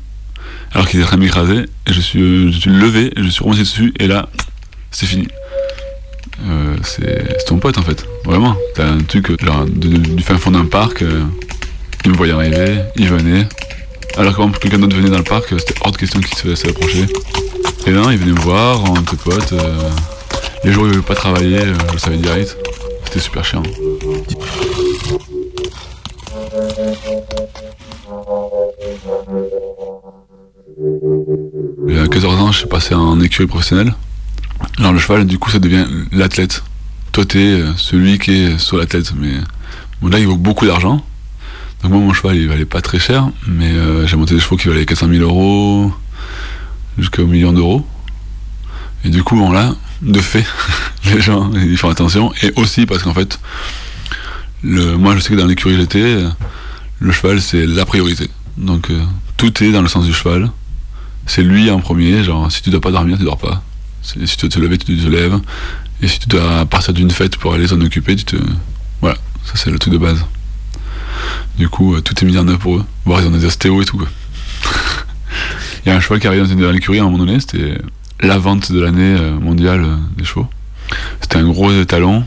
Alors qu'il était en train de m'écraser. Je suis, euh, je suis levé, je suis remonté dessus, et là, c'est fini. Euh, c'est ton pote en fait, vraiment. T'as un truc euh, genre du fin fond d'un parc, euh, il me voyait arriver, il venait. Alors que quelqu'un d'autre venait dans le parc, c'était hors de question qu'il se se approcher. Et là, il venait me voir, on était potes. les jours où il voulait pas travailler, je le savais direct. C'était super chiant. Et à 14 ans, je suis passé en écurie professionnelle. Alors le cheval, du coup, ça devient l'athlète. Toi, t'es euh, celui qui est sur la tête. Mais bon, là, il vaut beaucoup d'argent. Donc moi, mon cheval, il valait pas très cher. Mais euh, j'ai monté des chevaux qui valaient 400 000 euros jusqu'au million d'euros. Et du coup, là, de fait, [LAUGHS] les gens ils font attention et aussi parce qu'en fait moi je sais que dans l'écurie j'étais le cheval c'est la priorité donc euh, tout est dans le sens du cheval c'est lui en premier genre si tu dois pas dormir tu dors pas si tu dois te lever tu te lèves et si tu dois partir d'une fête pour aller s'en occuper tu te voilà ça c'est le truc de base du coup euh, tout est mis en œuvre pour eux voire ils ont des ostéos et tout [LAUGHS] il y a un cheval qui arrive dans l'écurie à un moment donné c'était la vente de l'année euh, mondiale euh, des chevaux c'était un gros étalon.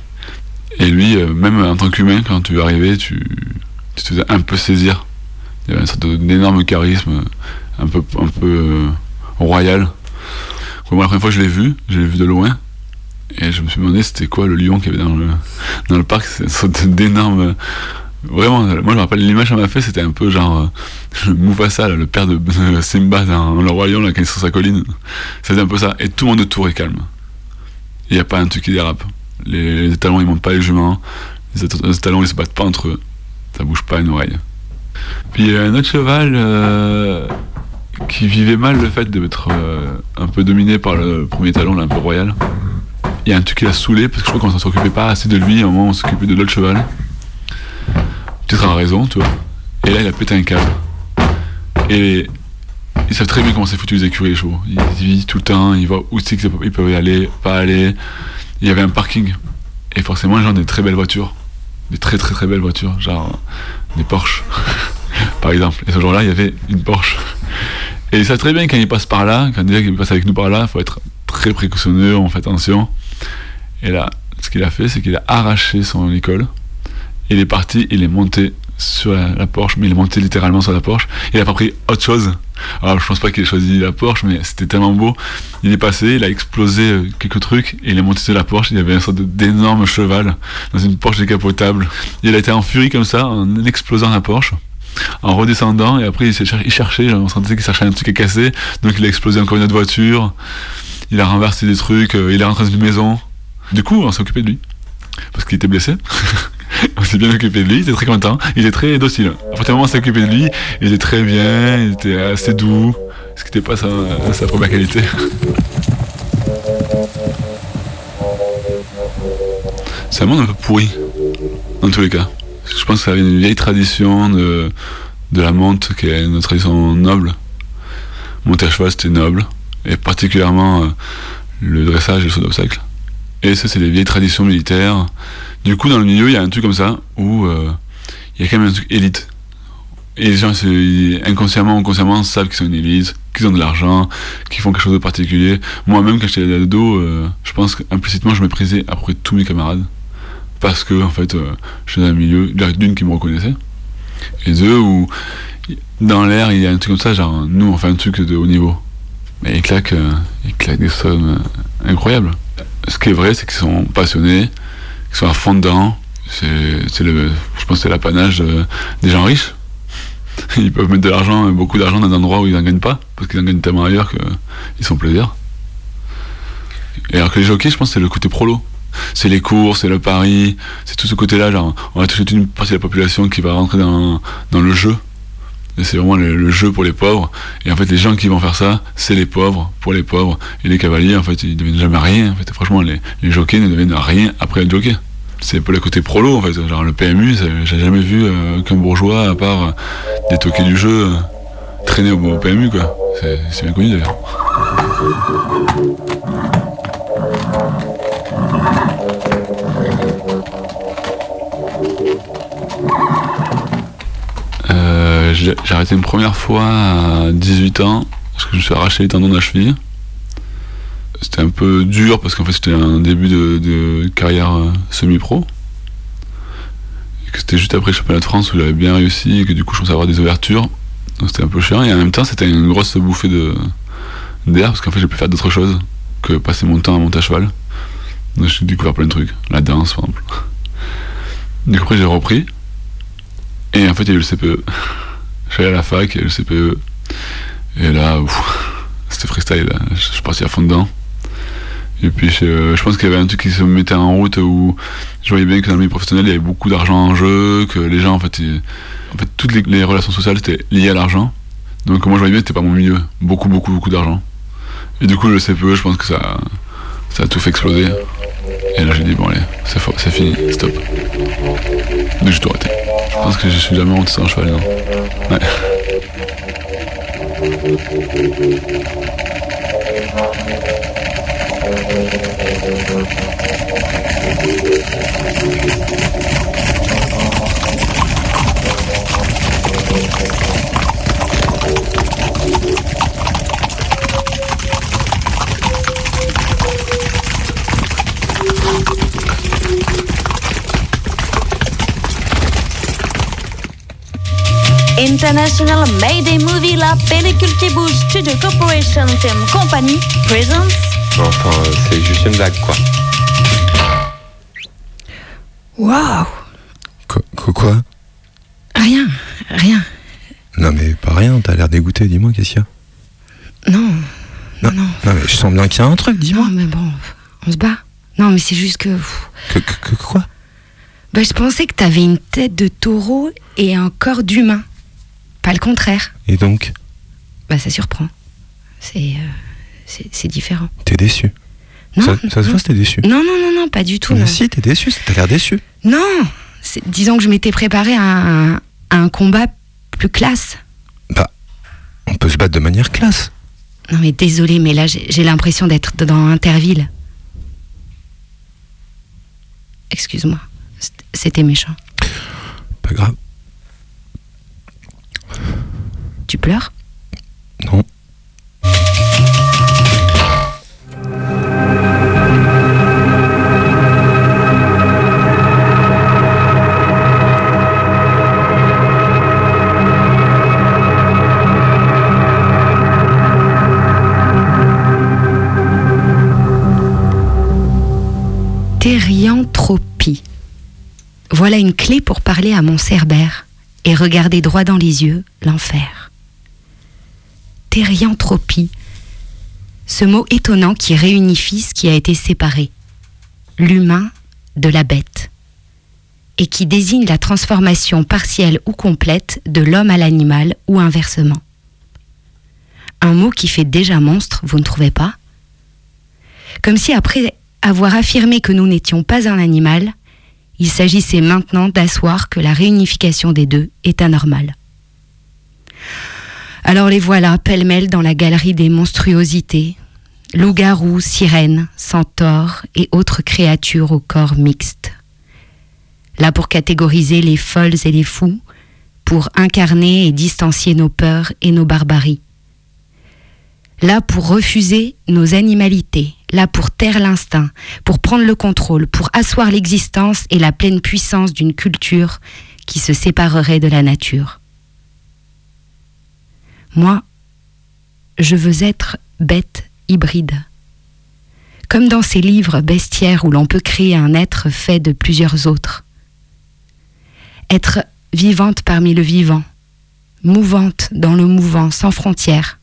Et lui, même en tant qu'humain, quand tu arrivais, tu, te faisais un peu saisir. Il y avait une sorte d'énorme charisme, un peu, un peu royal. La première fois que je l'ai vu, je l'ai vu de loin. Et je me suis demandé c'était quoi le lion qu'il y avait dans le, dans le parc. C'est une sorte d'énorme. Vraiment, moi je me rappelle l'image qu'elle m'a fait, c'était un peu genre euh, Mufasa, le père de, Simba dans Le Roi Lion, là, quand il est sur sa colline. C'était un peu ça. Et tout le monde autour est calme. Il n'y a pas un truc qui dérape. Les, étalons ils montent pas les juments. Les, étalons ils se battent pas entre eux. Ça bouge pas une oreille. Puis a un autre cheval euh, qui vivait mal le fait d'être euh, un peu dominé par le premier étalon, là, un peu royal. Il y a un truc qui l'a saoulé parce que je crois qu'on s'occupait pas assez de lui. À un moment on s'occupait de l'autre cheval. Peut-être à raison, tu vois. Et là il a pété un câble. Et ils savent très bien comment c'est foutu les écuries les chevaux. Ils vivent tout le temps, ils voient où c'est qu'ils peuvent y aller, pas aller. Il y avait un parking. Et forcément, les gens ont des très belles voitures. Des très très très belles voitures. Genre des Porsche, [LAUGHS] par exemple. Et ce jour-là, il y avait une Porsche. Et ils savent très bien quand ils passent par là, quand qu'ils passent avec nous par là, il faut être très précautionneux, on fait attention. Et là, ce qu'il a fait, c'est qu'il a arraché son école. Il est parti, il est monté sur la, Porsche, mais il est monté littéralement sur la Porsche. Il a pas pris autre chose. Alors je pense pas qu'il ait choisi la Porsche, mais c'était tellement beau. Il est passé, il a explosé euh, quelques trucs, et il est monté sur la Porsche. Il y avait une sorte d'énorme cheval dans une Porsche décapotable. Il a été en furie comme ça, en explosant la Porsche. En redescendant, et après il, cher- il cherchait, on sentait qu'il cherchait un truc à casser, donc il a explosé encore une autre voiture. Il a renversé des trucs, euh, il est rentré dans une maison. Du coup, on s'est occupé de lui. Parce qu'il était blessé. [LAUGHS] on s'est bien occupé de lui, il était très content, il était très docile. À partir du moment où on s'est occupé de lui, il était très bien, il était assez doux, ce qui n'était pas sa, sa première qualité. [LAUGHS] C'est un monde un peu pourri, dans tous les cas. Je pense que ça avait une vieille tradition de, la monte, qui est une tradition noble. Monter à cheval, c'était noble, et particulièrement euh, le dressage et le saut d'obstacle. Et ça, c'est des vieilles traditions militaires. Du coup, dans le milieu, il y a un truc comme ça où euh, il y a quand même un truc élite. Et les gens, inconsciemment ou consciemment, savent qu'ils sont une élite, qu'ils ont de l'argent, qu'ils font quelque chose de particulier. Moi-même, quand j'étais ado, euh, je pense qu'implicitement, je méprisais à peu près tous mes camarades. Parce que, en fait, euh, je suis dans un milieu, d'une qui me reconnaissait, et deux, où dans l'air, il y a un truc comme ça, genre, nous, on fait un truc de haut niveau. Mais ils claquent, euh, ils claquent des sommes euh, incroyables. Ce qui est vrai, c'est qu'ils sont passionnés, qu'ils sont à fond dedans. C'est, je pense que c'est l'apanage des gens riches. [LAUGHS] Ils peuvent mettre de l'argent, beaucoup d'argent dans des endroits où ils n'en gagnent pas, parce qu'ils en gagnent tellement ailleurs qu'ils sont plaisir. Et alors que les jockeys, je pense que c'est le côté prolo. C'est les courses, c'est le pari, c'est tout ce côté-là. Genre, on a toute une partie de la population qui va rentrer dans, le jeu. C'est vraiment le, jeu pour les pauvres. Et en fait, les gens qui vont faire ça, c'est les pauvres, pour les pauvres. Et les cavaliers, en fait, ils deviennent jamais rien. En fait, franchement, les, jockeys ne deviennent rien après le jockey. C'est peu le côté prolo, en fait. Genre, le PMU, j'ai jamais vu euh, qu'un bourgeois, à part euh, des toqués du jeu, euh, traîner au, PMU, quoi. C'est bien connu, d'ailleurs. J'ai arrêté une première fois à 18 ans parce que je me suis arraché les tendons de la cheville. C'était un peu dur parce qu'en fait c'était un début de, carrière euh, semi-pro. Que c'était juste après le championnat de France où j'avais bien réussi et que du coup je commençais à avoir des ouvertures. Donc c'était un peu chiant et en même temps c'était une grosse bouffée d'air parce qu'en fait j'ai pu faire d'autres choses que passer mon temps à monter à cheval. Donc j'ai découvert plein de trucs, la danse par exemple. Du coup après j'ai repris et en fait, il y a eu le CPE. Je suis allé à la fac, le CPE. Et là, c'était freestyle. là. Je je suis parti à fond dedans. Et puis, je, je pense qu'il y avait un truc qui se mettait en route où je voyais bien que dans le milieu professionnel, il y avait beaucoup d'argent en jeu, que les gens, en fait, toutes les, relations sociales étaient liées à l'argent. Donc, moi, je voyais bien que c'était pas mon milieu. Beaucoup, beaucoup, beaucoup d'argent. Et du coup, le CPE, je pense que ça, ça a tout fait exploser. Et là, j'ai dit, bon, allez, c'est fini, stop. Donc, tout arrêté. Je pense que je suis jamais monté sur un cheval, non Ouais. International Mayday Movie, la pellicule qui bouge, Studio Corporation Film Company, Presents. Enfin, euh, c'est juste une blague, quoi. Waouh Quoi, quoi? Rien, rien. Non mais pas rien, t'as l'air dégoûté, dis-moi, qu'est-ce qu'il y a? Non, non, non. mais je sens bien qu'il y a un truc, dis-moi. non, mais bon, on se bat. Non, mais c'est juste que. pff, Que, que- que- quoi? Bah, je pensais que t'avais une tête de taureau et un corps d'humain. Pas le contraire. Et donc, Bah, ça surprend. C'est. euh, c'est différent. t'es déçu Non, Ça, ça se voit, t'es déçu. Non, non, non, non, pas du tout. Mais non. si, t'es déçu, t'as l'air déçu. Non Disons que je m'étais préparé à un, à un combat plus classe. On peut se battre de manière classe. Non, mais désolé, mais là, j'ai l'impression d'être dans Interville. Excuse-moi. C'était méchant. Pas grave. Tu pleures? Non. Thérianthropie. Voilà une clé pour parler à mon cerbère et regarder droit dans les yeux l'enfer. Thérianthropie. Ce mot étonnant qui réunifie ce qui a été séparé. L'humain de la bête. Et qui désigne la transformation partielle ou complète de l'homme à l'animal ou inversement. Un mot qui fait déjà monstre, vous ne trouvez pas? Comme si après avoir affirmé que nous n'étions pas un animal, il s'agissait maintenant d'asseoir que la réunification des deux est anormale. Alors les voilà pêle-mêle dans la galerie des monstruosités, loups-garous, sirènes, centaures et autres créatures au corps mixte. Là pour catégoriser les folles et les fous, pour incarner et distancier nos peurs et nos barbaries. Là pour refuser nos animalités, là pour taire l'instinct, pour prendre le contrôle, pour asseoir l'existence et la pleine puissance d'une culture qui se séparerait de la nature. Moi, je veux être bête hybride. Comme dans ces livres bestiaires où l'on peut créer un être fait de plusieurs autres. Être vivante parmi le vivant, mouvante dans le mouvant, sans frontières,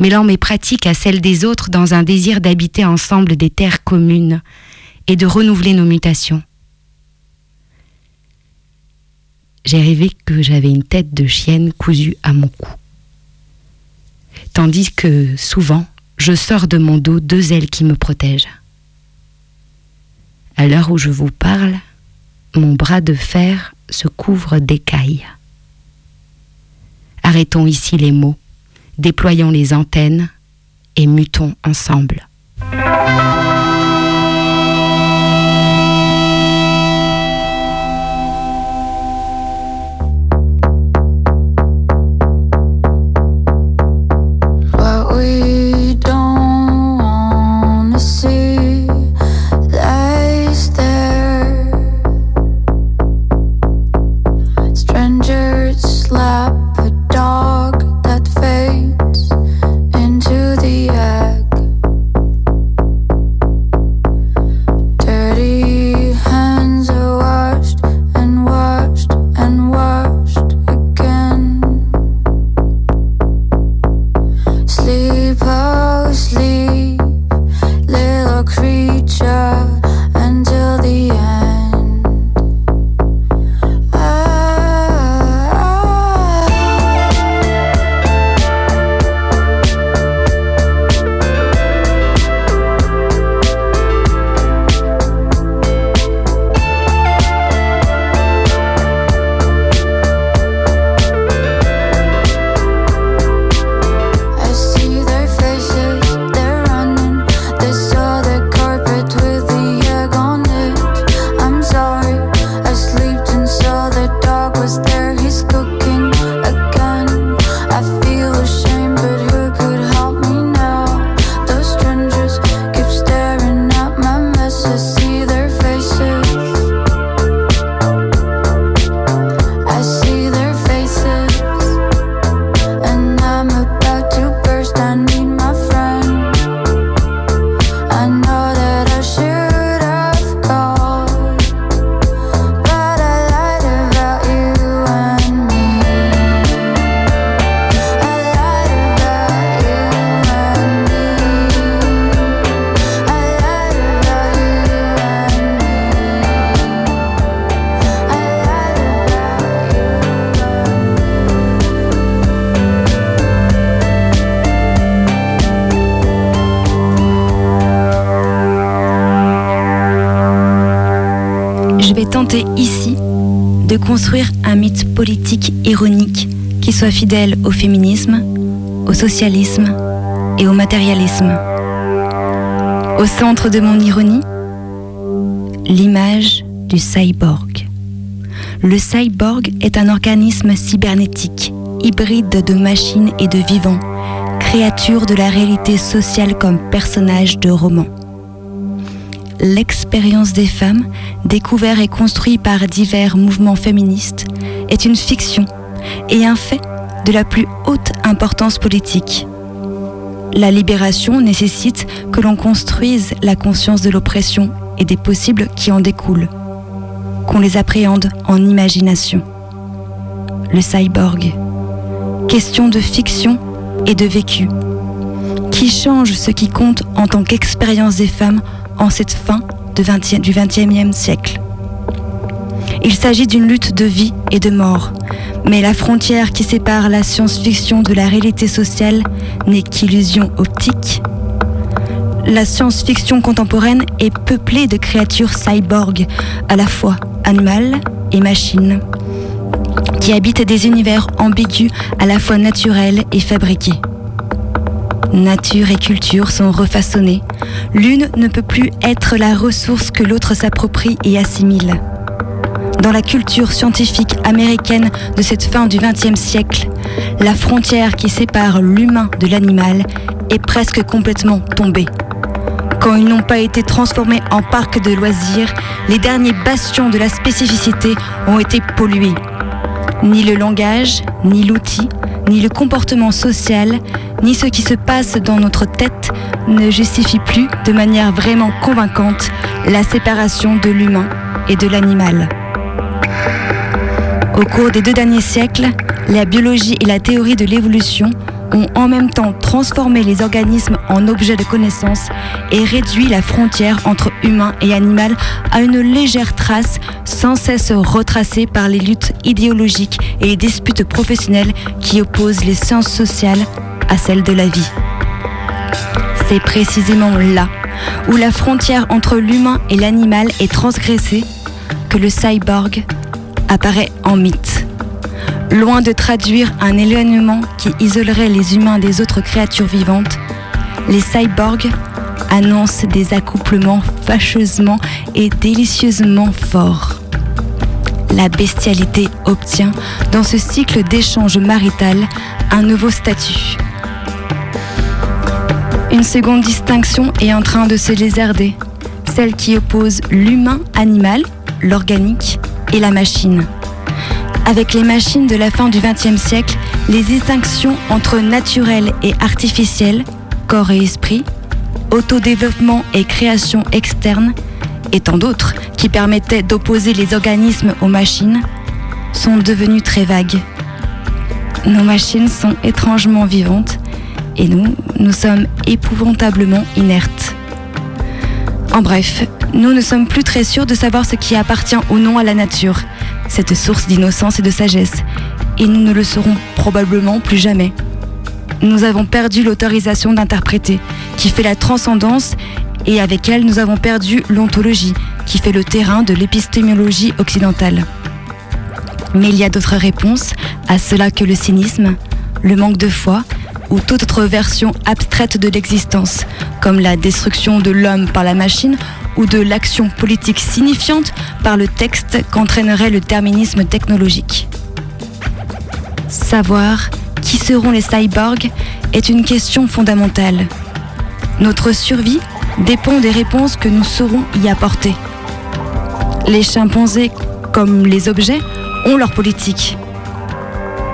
mêlant mes pratiques à celles des autres dans un désir d'habiter ensemble des terres communes et de renouveler nos mutations. J'ai rêvé que j'avais une tête de chienne cousue à mon cou. Tandis que, souvent, je sors de mon dos deux ailes qui me protègent. À l'heure où je vous parle, mon bras de fer se couvre d'écailles. Arrêtons ici les mots, déployons les antennes et mutons ensemble. Je vais tenter ici de construire un mythe politique ironique qui soit fidèle au féminisme, au socialisme et au matérialisme. Au centre de mon ironie, l'image du cyborg. Le cyborg est un organisme cybernétique, hybride de machines et de vivants, créature de la réalité sociale comme personnage de roman. L'expérience des femmes, découvert et construit par divers mouvements féministes, est une fiction et un fait de la plus haute importance politique. La libération nécessite que l'on construise la conscience de l'oppression et des possibles qui en découlent, qu'on les appréhende en imagination. Le cyborg. Question de fiction et de vécu, qui change ce qui compte en tant qu'expérience des femmes en cette fin de 20e du XXe siècle. Il s'agit d'une lutte de vie et de mort, mais la frontière qui sépare la science-fiction de la réalité sociale n'est qu'illusion optique. La science-fiction contemporaine est peuplée de créatures cyborgs, à la fois animales et machines, qui habitent des univers ambigus à la fois naturels et fabriqués. Nature et culture sont refaçonnées. L'une ne peut plus être la ressource que l'autre s'approprie et assimile. Dans la culture scientifique américaine de cette fin du XXe siècle, la frontière qui sépare l'humain de l'animal est presque complètement tombée. Quand ils n'ont pas été transformés en parcs de loisirs, les derniers bastions de la spécificité ont été pollués. Ni le langage, ni l'outil, ni le comportement social, ni ce qui se passe dans notre tête ne justifie plus de manière vraiment convaincante la séparation de l'humain et de l'animal. Au cours des deux derniers siècles, la biologie et la théorie de l'évolution ont en même temps transformé les organismes en objets de connaissance et réduit la frontière entre humain et animal à une légère trace sans cesse retracée par les luttes idéologiques et les disputes professionnelles qui opposent les sciences sociales à celles de la vie. C'est précisément là où la frontière entre l'humain et l'animal est transgressée que le cyborg apparaît en mythe. Loin de traduire un éloignement qui isolerait les humains des autres créatures vivantes, les cyborgs annoncent des accouplements fâcheusement et délicieusement forts. La bestialité obtient, dans ce cycle d'échange marital, un nouveau statut. Une seconde distinction est en train de se lézarder, celle qui oppose l'humain animal, l'organique, et la machine. Avec les machines de la fin du XXe siècle, les distinctions entre naturel et artificiel, corps et esprit, autodéveloppement et création externe, et tant d'autres qui permettaient d'opposer les organismes aux machines, sont devenues très vagues. Nos machines sont étrangement vivantes et nous, nous sommes épouvantablement inertes. En bref, nous ne sommes plus très sûrs de savoir ce qui appartient ou non à la nature, cette source d'innocence et de sagesse, et nous ne le saurons probablement plus jamais. Nous avons perdu l'autorisation d'interpréter, qui fait la transcendance, et avec elle nous avons perdu l'ontologie, qui fait le terrain de l'épistémologie occidentale. Mais il y a d'autres réponses à cela que le cynisme, le manque de foi, ou toute autre version abstraite de l'existence, comme la destruction de l'homme par la machine ou de l'action politique signifiante par le texte qu'entraînerait le terminisme technologique. Savoir qui seront les cyborgs est une question fondamentale. Notre survie dépend des réponses que nous saurons y apporter. Les chimpanzés, comme les objets, ont leur politique.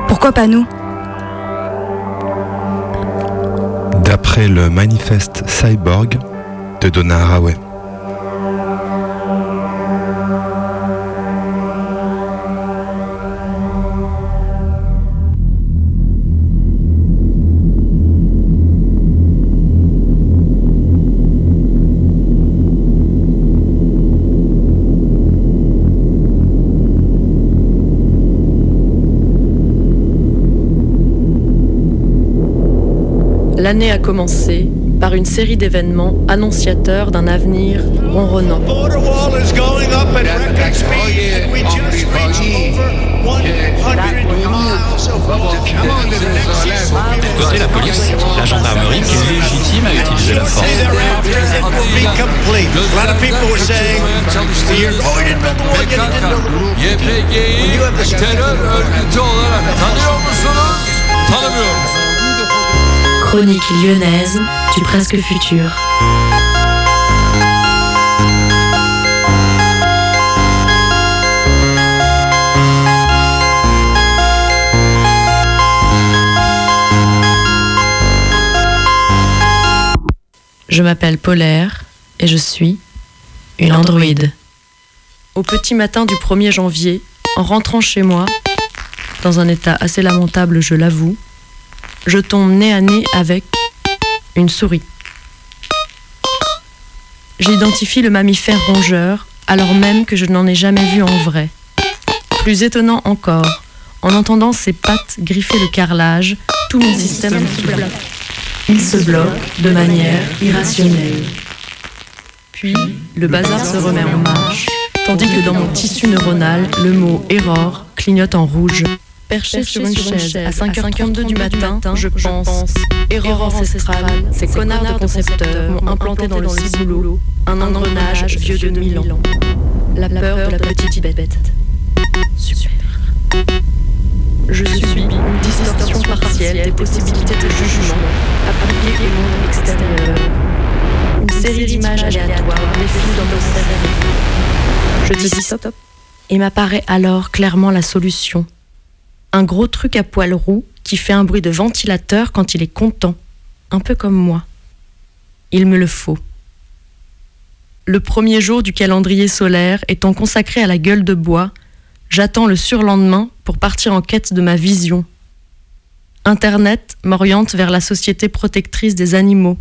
Pourquoi pas nous? D'après le manifeste Cyborg de Donna Haraway. Commencé par une série d'événements annonciateurs d'un avenir ronronnant. Côté la police, la gendarmerie qui est légitime à utiliser la force. Chronique lyonnaise du presque futur. Je m'appelle Polaire et je suis une androïde. Au petit matin du 1er janvier, en rentrant chez moi, dans un état assez lamentable, je l'avoue, je tombe nez à nez avec une souris. J'identifie le mammifère rongeur alors même que je n'en ai jamais vu en vrai. Plus étonnant encore, en entendant ses pattes griffer le carrelage, tout mon système se bloque. Il se bloque de manière irrationnelle. Puis, le bazar se remet en marche, tandis que dans mon tissu neuronal, le mot error clignote en rouge. Perché sur une chaise à 5h32 du matin, je pense, erreur ancestrale, ces connards de concepteurs m'ont implanté dans le ciboulot un engrenage vieux de mille ans. La peur de la petite bête. Super. Je subis une distorsion partielle des possibilités de jugement appliquées au monde extérieur. Une série d'images aléatoires défilent dans mon cerveau. Je dis stop et m'apparaît alors clairement la solution. Un gros truc à poils roux qui fait un bruit de ventilateur quand il est content, un peu comme moi. Il me le faut. Le premier jour du calendrier solaire étant consacré à la gueule de bois, j'attends le surlendemain pour partir en quête de ma vision. Internet m'oriente vers la société protectrice des animaux.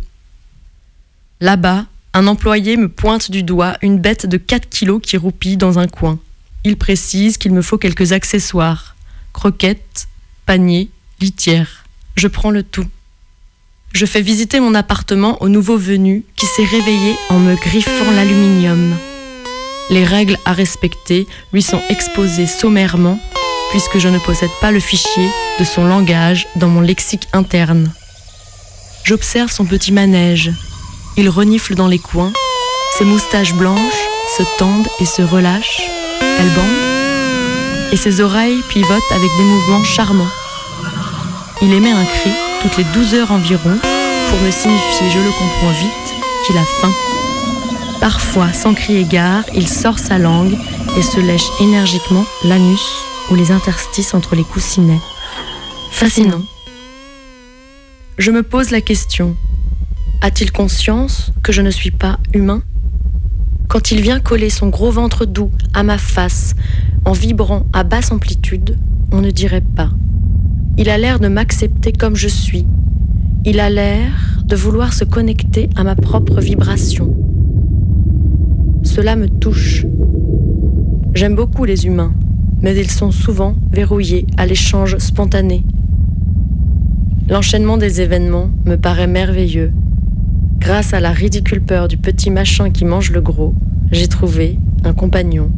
Là-bas, un employé me pointe du doigt une bête de 4 kilos qui roupille dans un coin. Il précise qu'il me faut quelques accessoires croquettes, paniers, litière. Je prends le tout. Je fais visiter mon appartement au nouveau venu qui s'est réveillé en me griffant l'aluminium. Les règles à respecter lui sont exposées sommairement puisque je ne possède pas le fichier de son langage dans mon lexique interne. J'observe son petit manège. Il renifle dans les coins, ses moustaches blanches se tendent et se relâchent. Elle bande et ses oreilles pivotent avec des mouvements charmants. Il émet un cri toutes les 12 heures environ pour me signifier, je le comprends vite, qu'il a faim. Parfois, sans crier gare, il sort sa langue et se lèche énergiquement l'anus ou les interstices entre les coussinets. Fascinant. Je me pose la question, a-t-il conscience que je ne suis pas humain? Quand il vient coller son gros ventre doux à ma face en vibrant à basse amplitude, on ne dirait pas. Il a l'air de m'accepter comme je suis. Il a l'air de vouloir se connecter à ma propre vibration. Cela me touche. J'aime beaucoup les humains, mais ils sont souvent verrouillés à l'échange spontané. L'enchaînement des événements me paraît merveilleux. Grâce à la ridicule peur du petit machin qui mange le gros, j'ai trouvé un compagnon.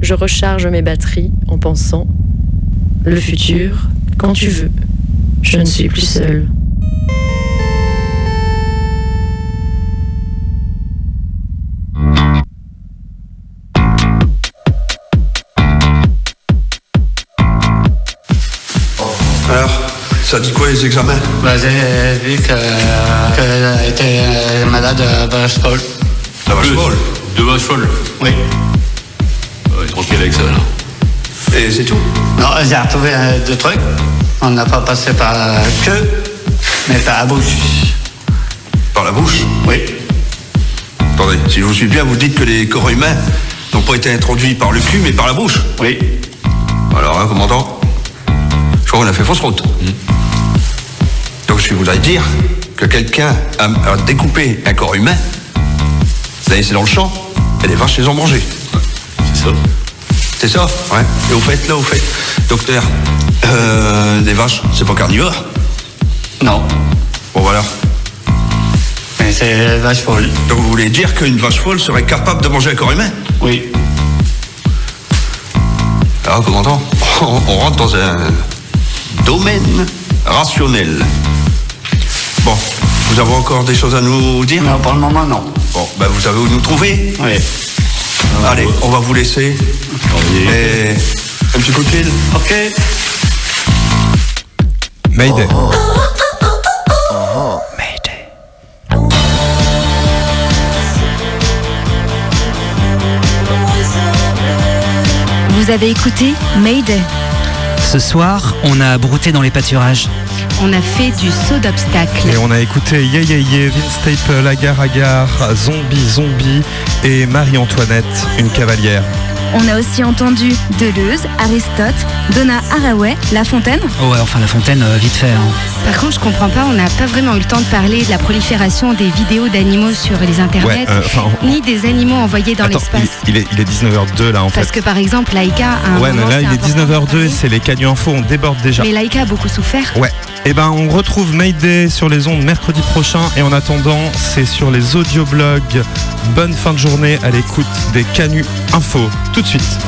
Je recharge mes batteries en pensant le futur, quand tu veux, je ne suis plus. Alors, ça dit quoi les examens? Bah, j'ai vu que- qu'elle été euh, malade de vache folle. La vache folle? De vache folle Oui. Ouais, tranquille avec ça, là. Et c'est tout? Non, j'ai retrouvé euh, deux trucs. On n'a pas passé par la queue, mais par la bouche. Par la bouche? Oui. Attendez, si je vous suis bien, vous dites que les corps humains n'ont pas été introduits par le cul, mais par la bouche Oui. Alors, hein, commandant Je crois qu'on a fait fausse route. Donc, je voudrais dire que quelqu'un a, a découpé un corps humain, l'a laissé dans le champ, et les vaches les ont mangés. C'est ça. C'est ça Ouais. Et au fait, là, au fait, docteur, euh, des vaches, c'est pas carnivore? Non. Bon, voilà. c'est vache folle. Donc vous voulez dire qu'une vache folle serait capable de manger un corps humain? Oui. Alors, commandant, on, [LAUGHS] on rentre dans un domaine rationnel. Bon, vous avez encore des choses à nous dire Non, pour le moment, non. Bon, ben vous savez où nous trouver Oui. Allez, on va vous laisser. Et un petit coup de fil Ok. Mayday. Vous avez écouté Mayday. Ce soir, on a brouté dans les pâturages. On a fait du saut d'obstacle. Et on a écouté Yeah Yeah Yeah, Vince Staple, Agar Agar, Zombie Zombie et Marie-Antoinette, une cavalière. On a aussi entendu Deleuze, Aristote, Donna Haraway, La Fontaine. Ouais, enfin la fontaine, euh, vite fait. hein. Par contre, je comprends pas, on n'a pas vraiment eu le temps de parler de la prolifération des vidéos d'animaux sur les internets, Ouais, euh, ni des animaux envoyés dans l'espace. il, il est, il est 19h02 là en Parce fait. que par exemple, Laika a un Ouais, mais moment, là il est important. 19h02 et c'est les Canyon Info, on déborde déjà. Mais Laika a beaucoup souffert. Ouais. Et ben on retrouve Mayday sur les ondes mercredi prochain et en attendant c'est sur les audioblogs. Bonne fin de journée à l'écoute des Canu Info. Tout de suite.